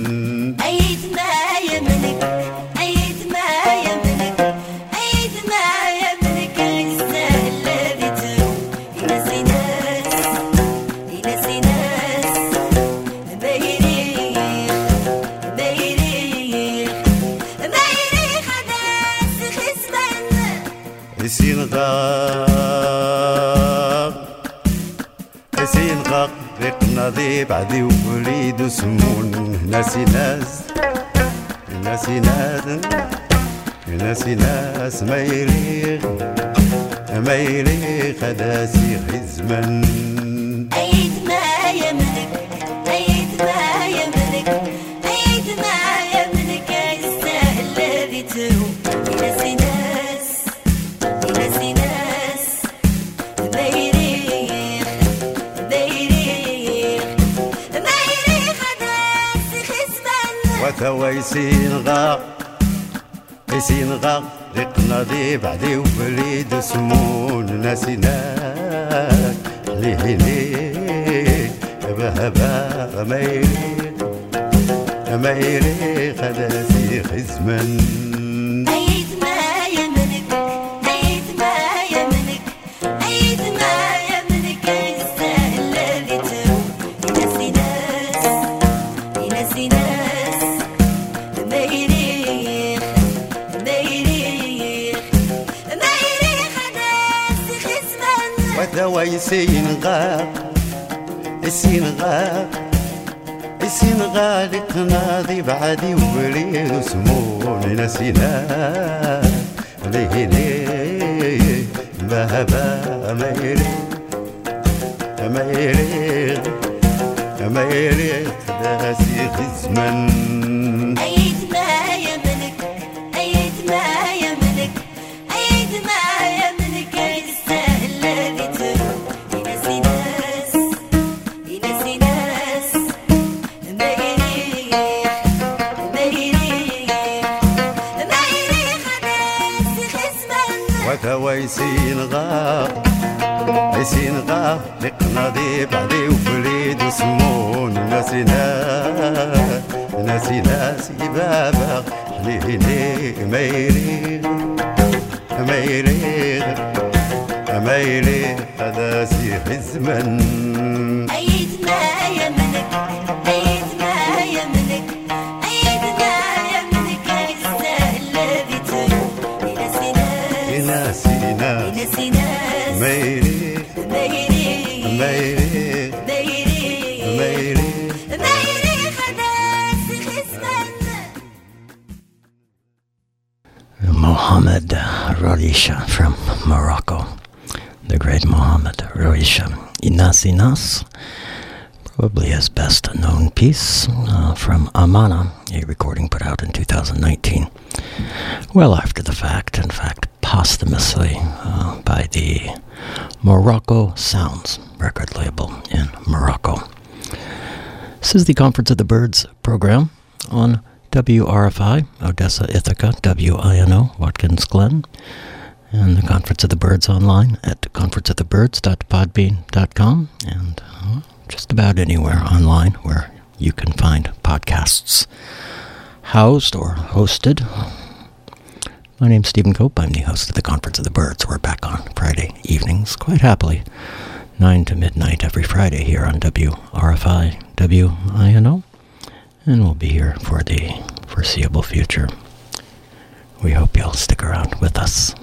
This is the Conference of the Birds program on WRFI, Odessa, Ithaca, WINO, Watkins Glen, and the Conference of the Birds online at conferenceofthebirds.podbean.com and uh, just about anywhere online where you can find podcasts housed or hosted. My name's Stephen Cope. I'm the host of the Conference of the Birds. We're back on Friday evenings quite happily, 9 to midnight every Friday here on WRFI WINO, and we'll be here for the foreseeable future. We hope you'll stick around with us.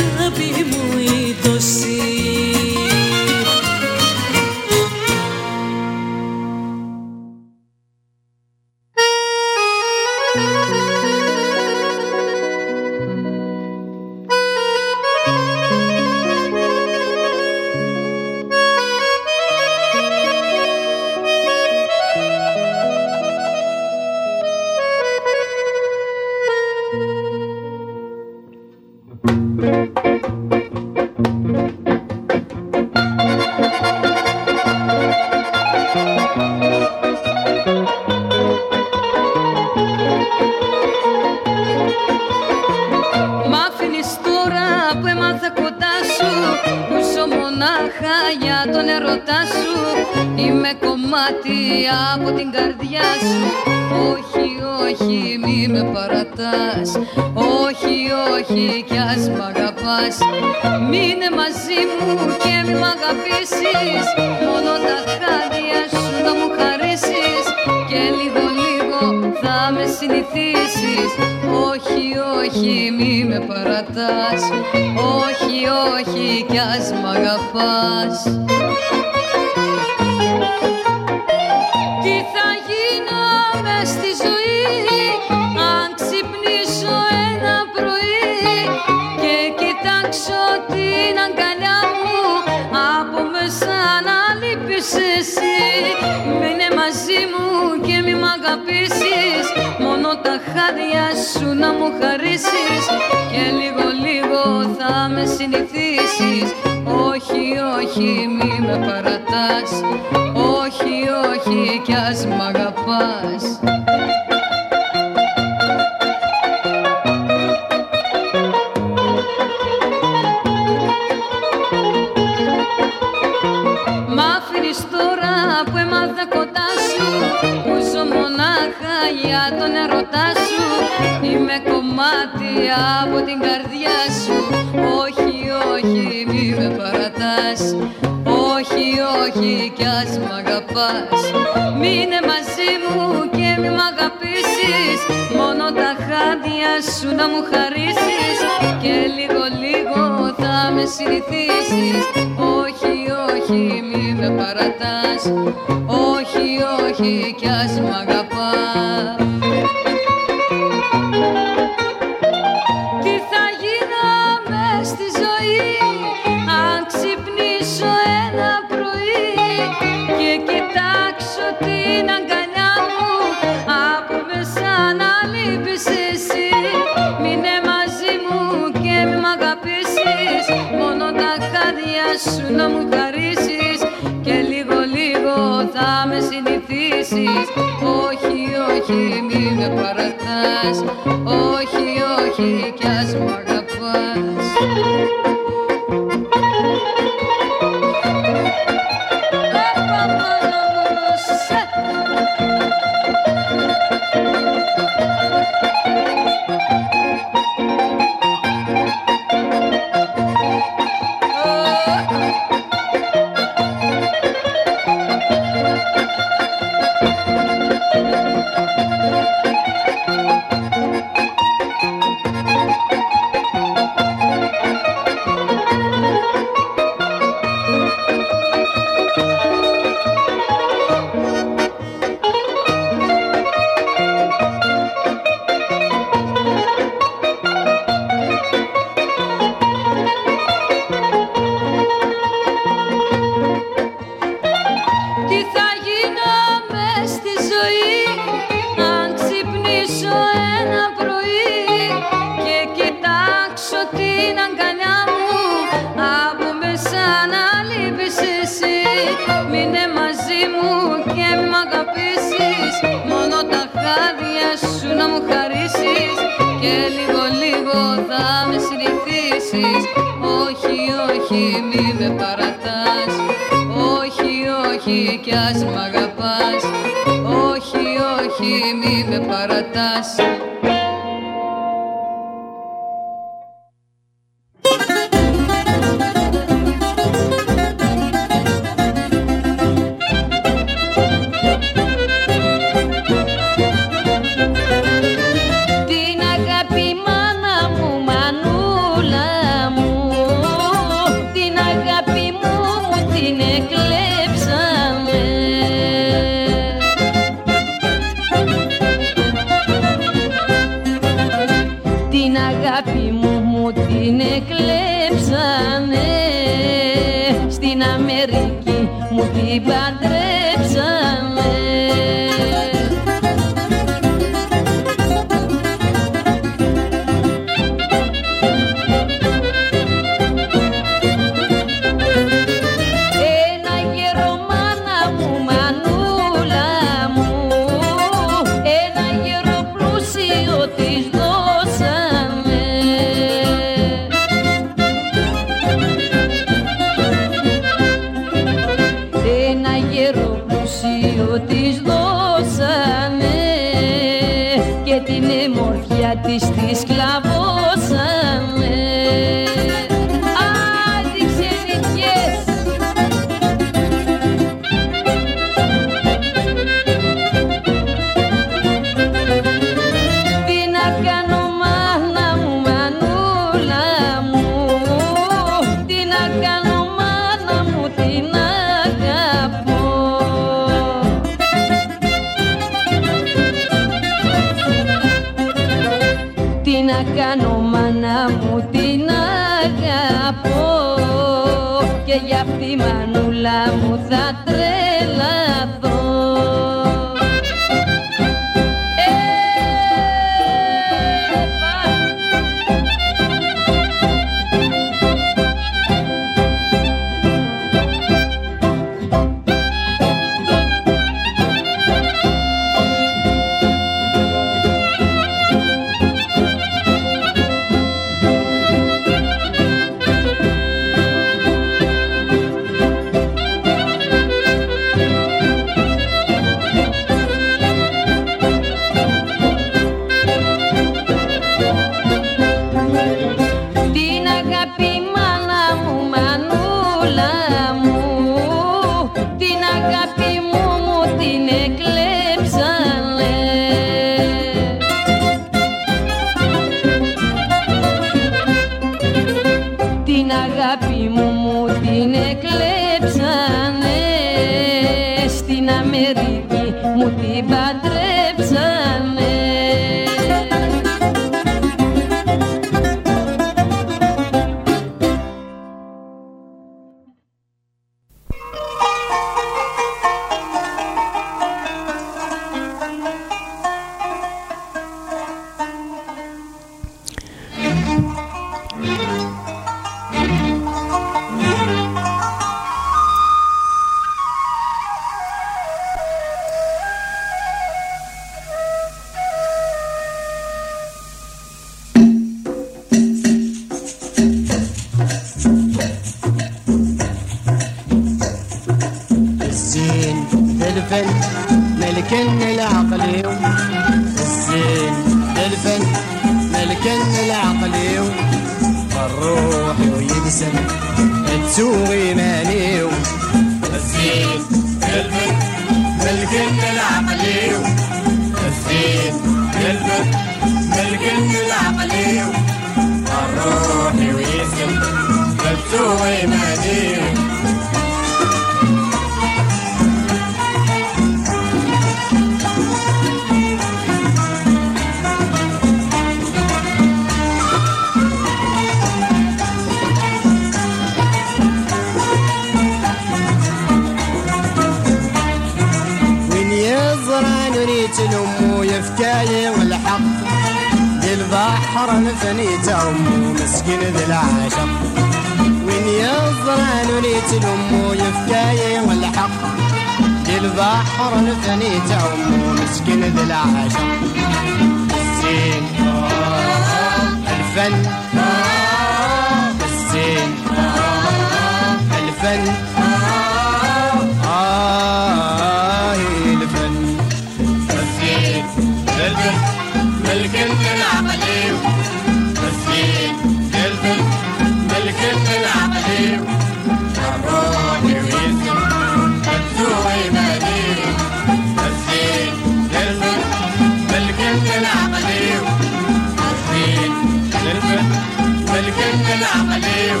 العمليو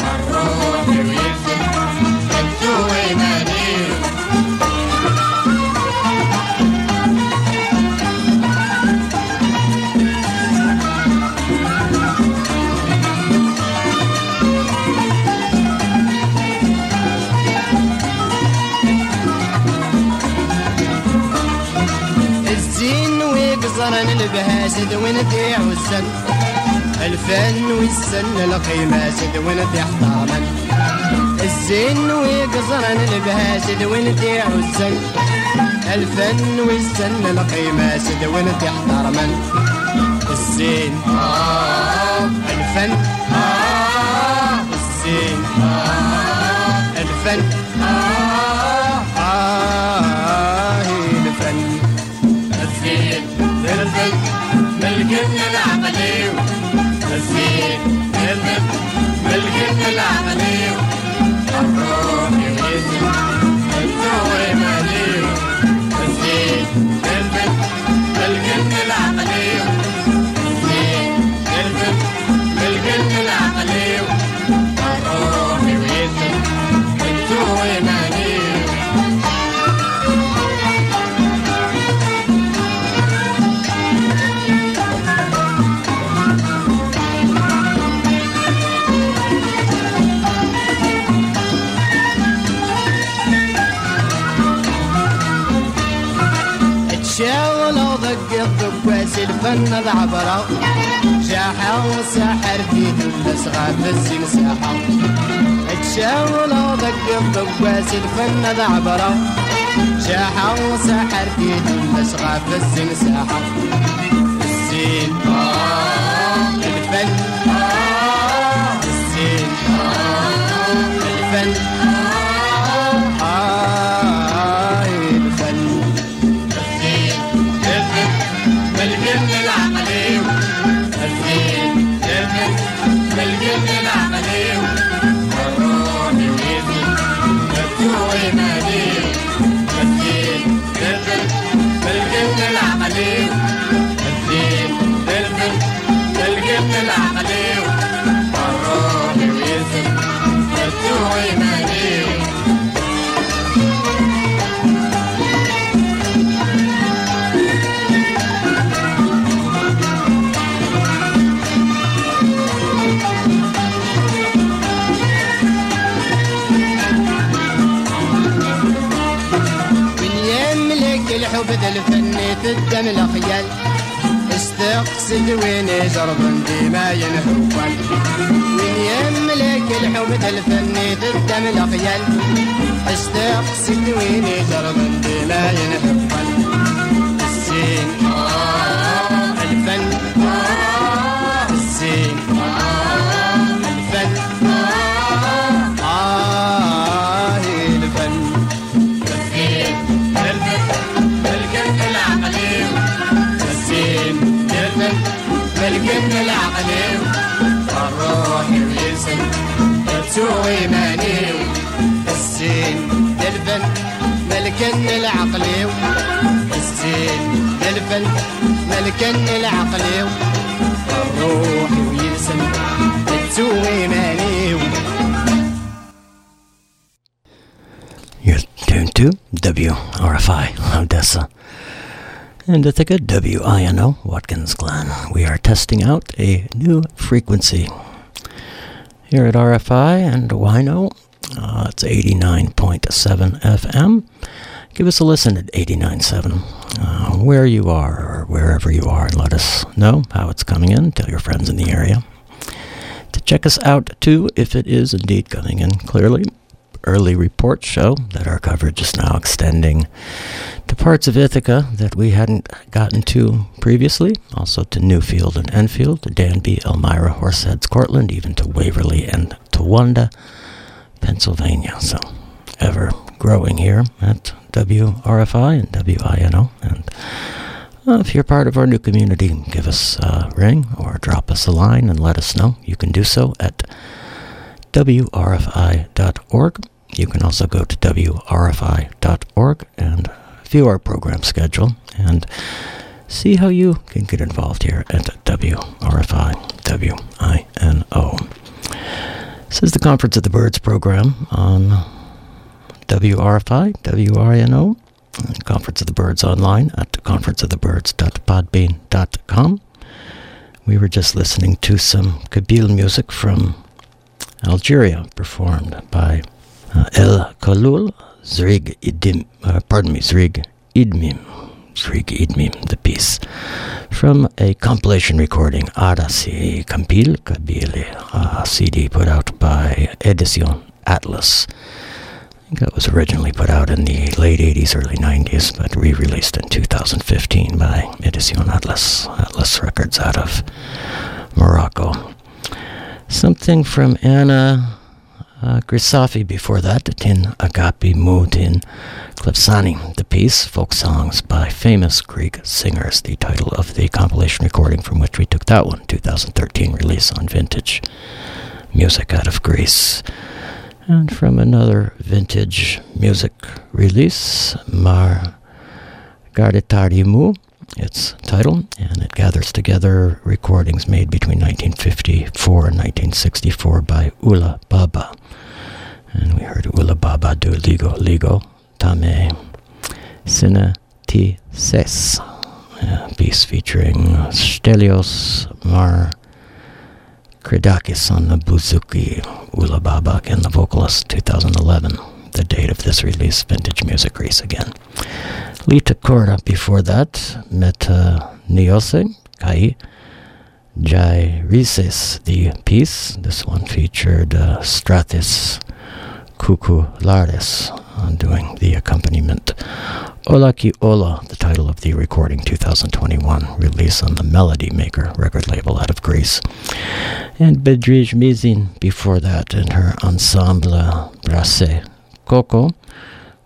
مروح ويفل بنتوي ماليو الزين ويقزرن البهاسد ونذيع والسن الفن والسن القيمة سد ونتي حطاما الزين ويقزرن البها سد ونتي عزن الفن والسن القيمة سد ونتي حطاما الزين الفن الزين الفن الفن الزين الفن ملكنا and I. غنى بعبرة جاحة وسحر في دلس غاب الزين ساحة. تشاول وضق الضواس الفن بعبرة جاحة وسحر في دلس غاب الزين ساحة. الزين في الدم الخيال استقصد وين يزرب ديما ينهوال. من يملك الحب الفني في الدم الخيال استقصد وين يزرب ديما ينهوال. تسوي ماني الزين الفن ملكن العقلي الزين الفن ملكن العقلي الروح ويسن تسوي ماني You're tuned to WRFI Odessa. And Ithaca, WINO, Watkins Glen. We are testing out a new frequency here at RFI and WINO. Uh, it's 89.7 FM. Give us a listen at 89.7, uh, where you are or wherever you are, and let us know how it's coming in. Tell your friends in the area. To check us out, too, if it is indeed coming in clearly, early reports show that our coverage is now extending to parts of Ithaca that we hadn't gotten to previously, also to Newfield and Enfield, to Danby, Elmira, Horseheads, Cortland, even to Waverly and Towanda, Pennsylvania. So, ever growing here at WRFI and WINO. And uh, if you're part of our new community, give us a ring or drop us a line and let us know. You can do so at wrfi.org. You can also go to wrfi.org and view our program schedule and see how you can get involved here at WRFI, W-I-N-O. This is the Conference of the Birds program on WRFI, and Conference of the Birds online at conferenceofthebirds.podbean.com. We were just listening to some Kabyle music from Algeria, performed by uh, El Khalul Zrig Idim, uh, pardon me, Zrig Idmim, Zrig Idmim, the piece from a compilation recording, Arasi Kampil Kabyle, a CD put out by Edition Atlas. I think that was originally put out in the late 80s, early 90s, but re released in 2015 by Edition Atlas, Atlas Records out of Morocco. Something from Anna uh, Grisafi before that, Tin Agapi Mutin Klefsani, the piece, folk songs by famous Greek singers, the title of the compilation recording from which we took that one, 2013 release on vintage music out of Greece. And from another vintage music release, Mar Gardetarimu, its title, and it gathers together recordings made between 1954 and 1964 by Ula Baba. And we heard Ula Baba do Ligo Ligo Tame Sine Ti Ses, a piece featuring Stelios Mar Kridakis on the bouzouki, Ula Baba and the vocalist, 2011. The date of this release, Vintage Music Greece again. Lita Korda before that, Meta Niose, Kai Jai Rises, the piece. This one featured uh, Stathis Koukoularis on doing the accompaniment. Olaki Ola, the title of the recording, 2021 release on the Melody Maker record label out of Greece. And Bedrij Mizin before that in her ensemble Brasse Coco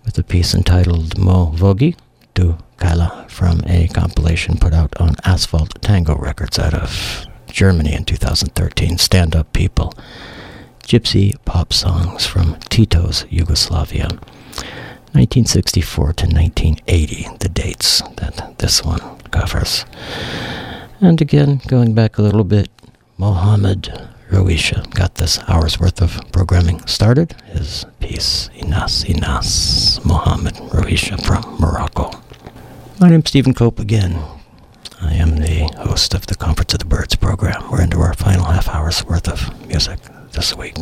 with a piece entitled Mo Vogi du Kala from a compilation put out on Asphalt Tango Records out of Germany in 2013. Stand Up People. Gypsy pop songs from Tito's Yugoslavia. 1964 to 1980, the dates that this one covers. And again, going back a little bit, Mohammed Rouicha got this hour's worth of programming started. His piece, Inas Inas, Mohammed Rouicha from Morocco. My name's Stephen Cope again. I am the host of the Conference of the Birds program. We're into our final half hour's worth of music this week.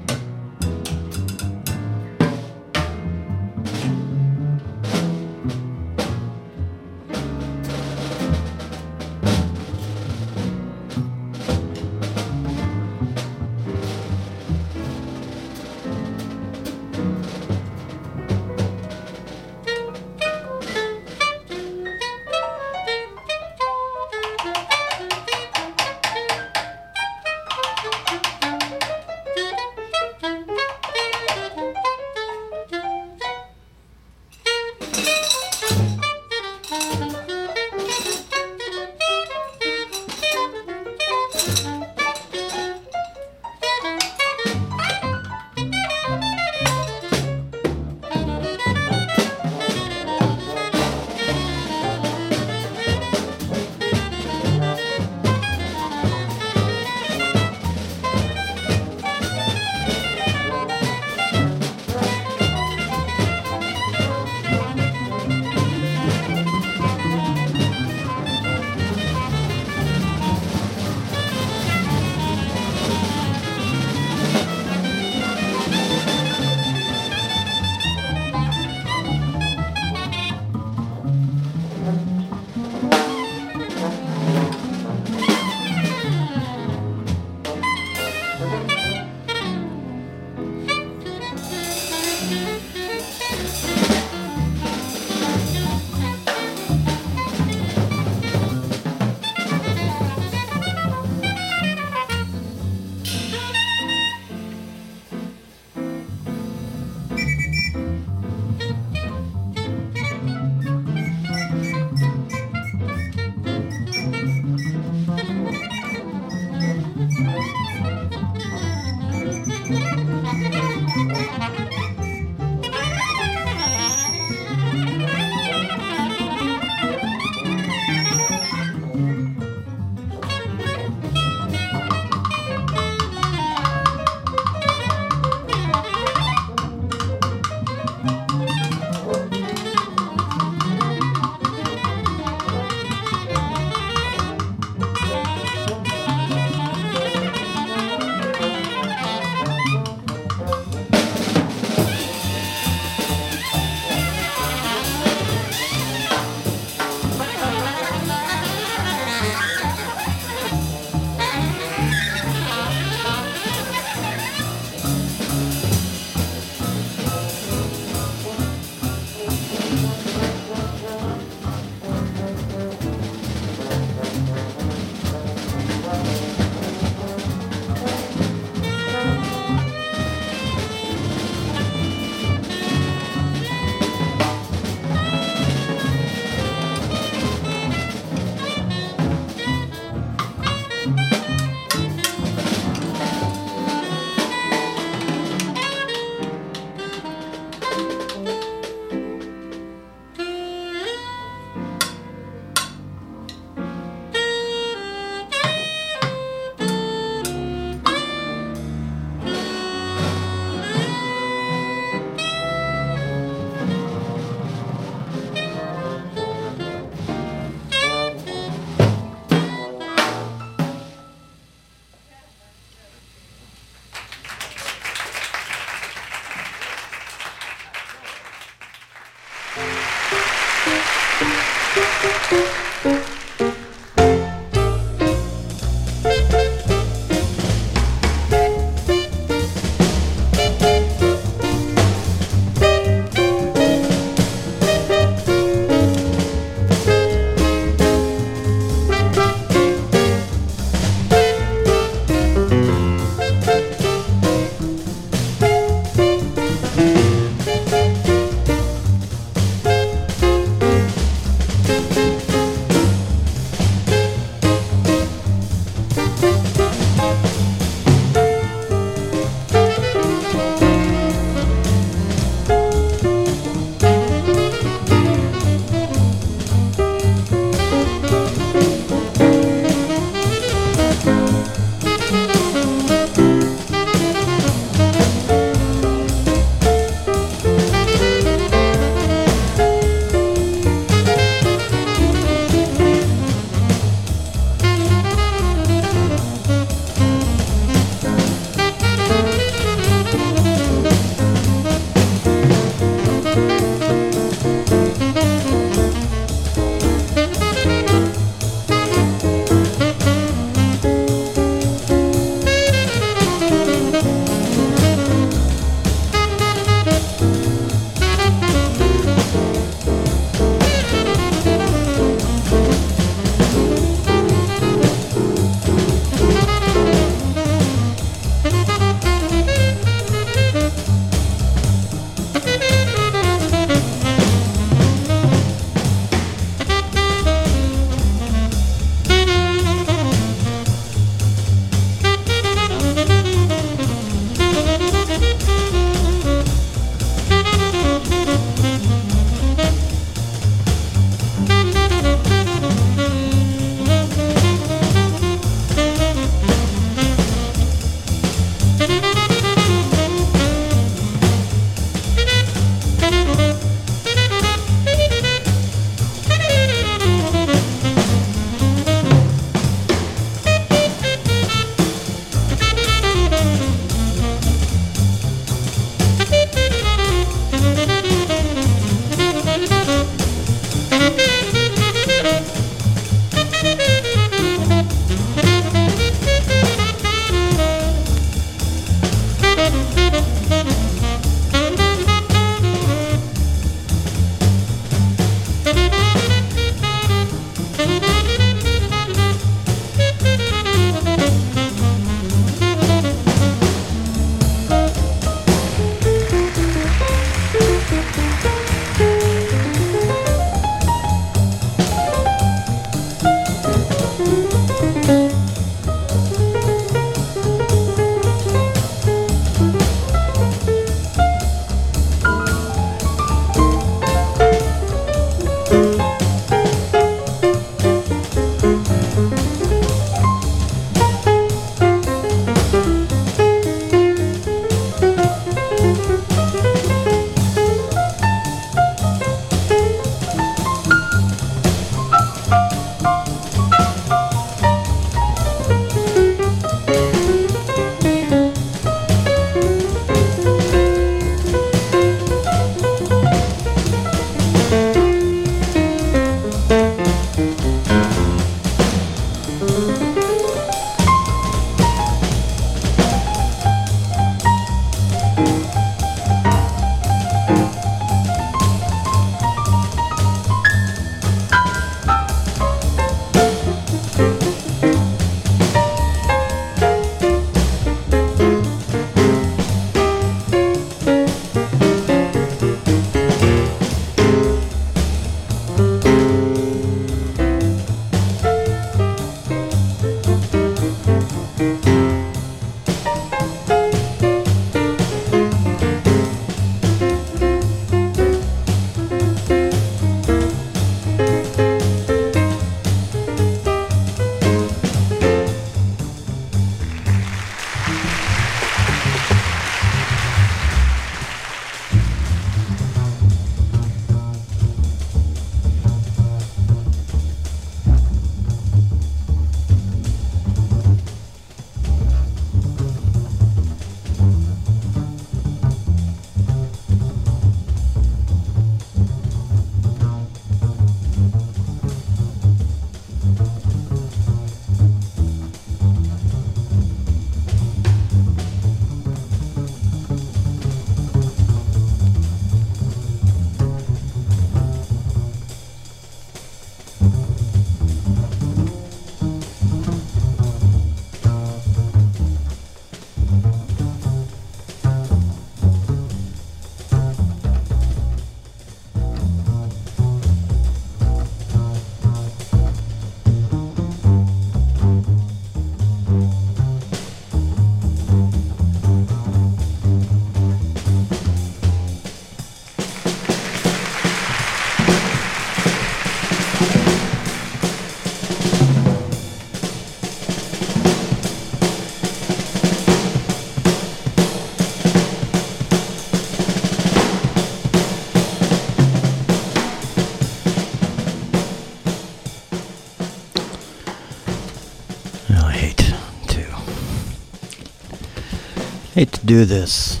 Do this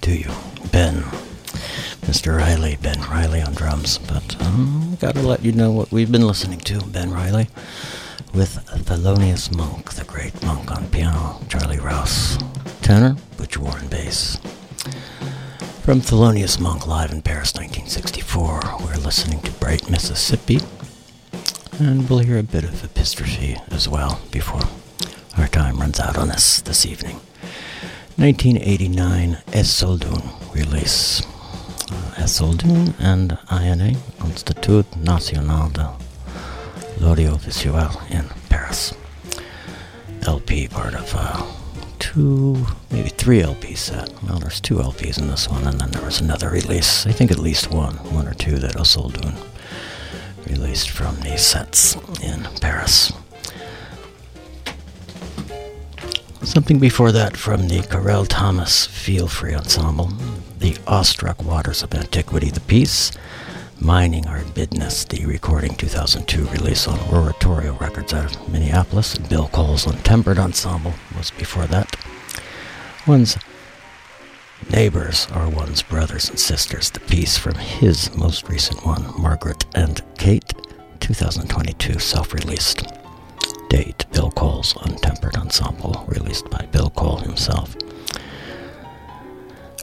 to you, Ben. Mr. Riley, Ben Riley on drums, but um, gotta let you know what we've been listening to, Ben Riley, with Thelonious Monk, the great monk on piano, Charlie Rouse, tenor, Butch Warren bass. From Thelonious Monk live in Paris 1964, we're listening to Bright Mississippi, and we'll hear a bit of epistrophe as well before our time runs out on us this evening. 1989 Esoldun release. Uh, Esoldun and INA, Institut National de l'Audiovisuel in Paris. LP part of uh, two, maybe three LP set. Well, there's two LPs in this one, and then there was another release. I think at least one, one or two that Esoldun released from these sets in Paris. Something before that from the Carei Thomas Feel Free Ensemble, the Awestruck Waters of Antiquity, the piece, Mining Our Bidness, the recording 2002 release on Oratorio Records out of Minneapolis, Bill Cole's Untempered Ensemble was before that. One's Neighbors are one's brothers and sisters, the piece from his most recent one, Margaret and Kate, 2022 self released. Date Bill Cole's Untempered Ensemble, released by Bill Cole himself.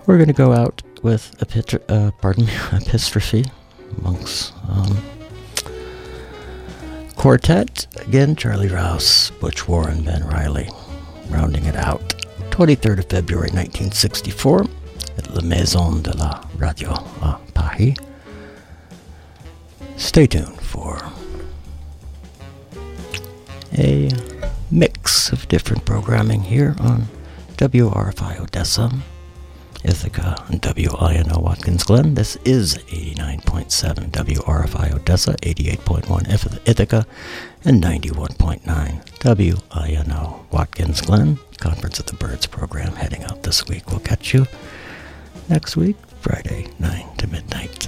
We're going to go out with a pitr- uh, pardon me, epistrophe, Monk's um, quartet. Again, Charlie Rouse, Butch Warren, Ben Riley, rounding it out. 23rd of February 1964 at La Maison de la Radio à Paris. Stay tuned for a mix of different programming here on WRFI Odessa, Ithaca, and WINO Watkins Glen. This is 89.7 WRFI Odessa, 88.1 Ithaca, and 91.9 WINO Watkins Glen. Conference of the Birds program heading out this week. We'll catch you next week, Friday, 9 to midnight.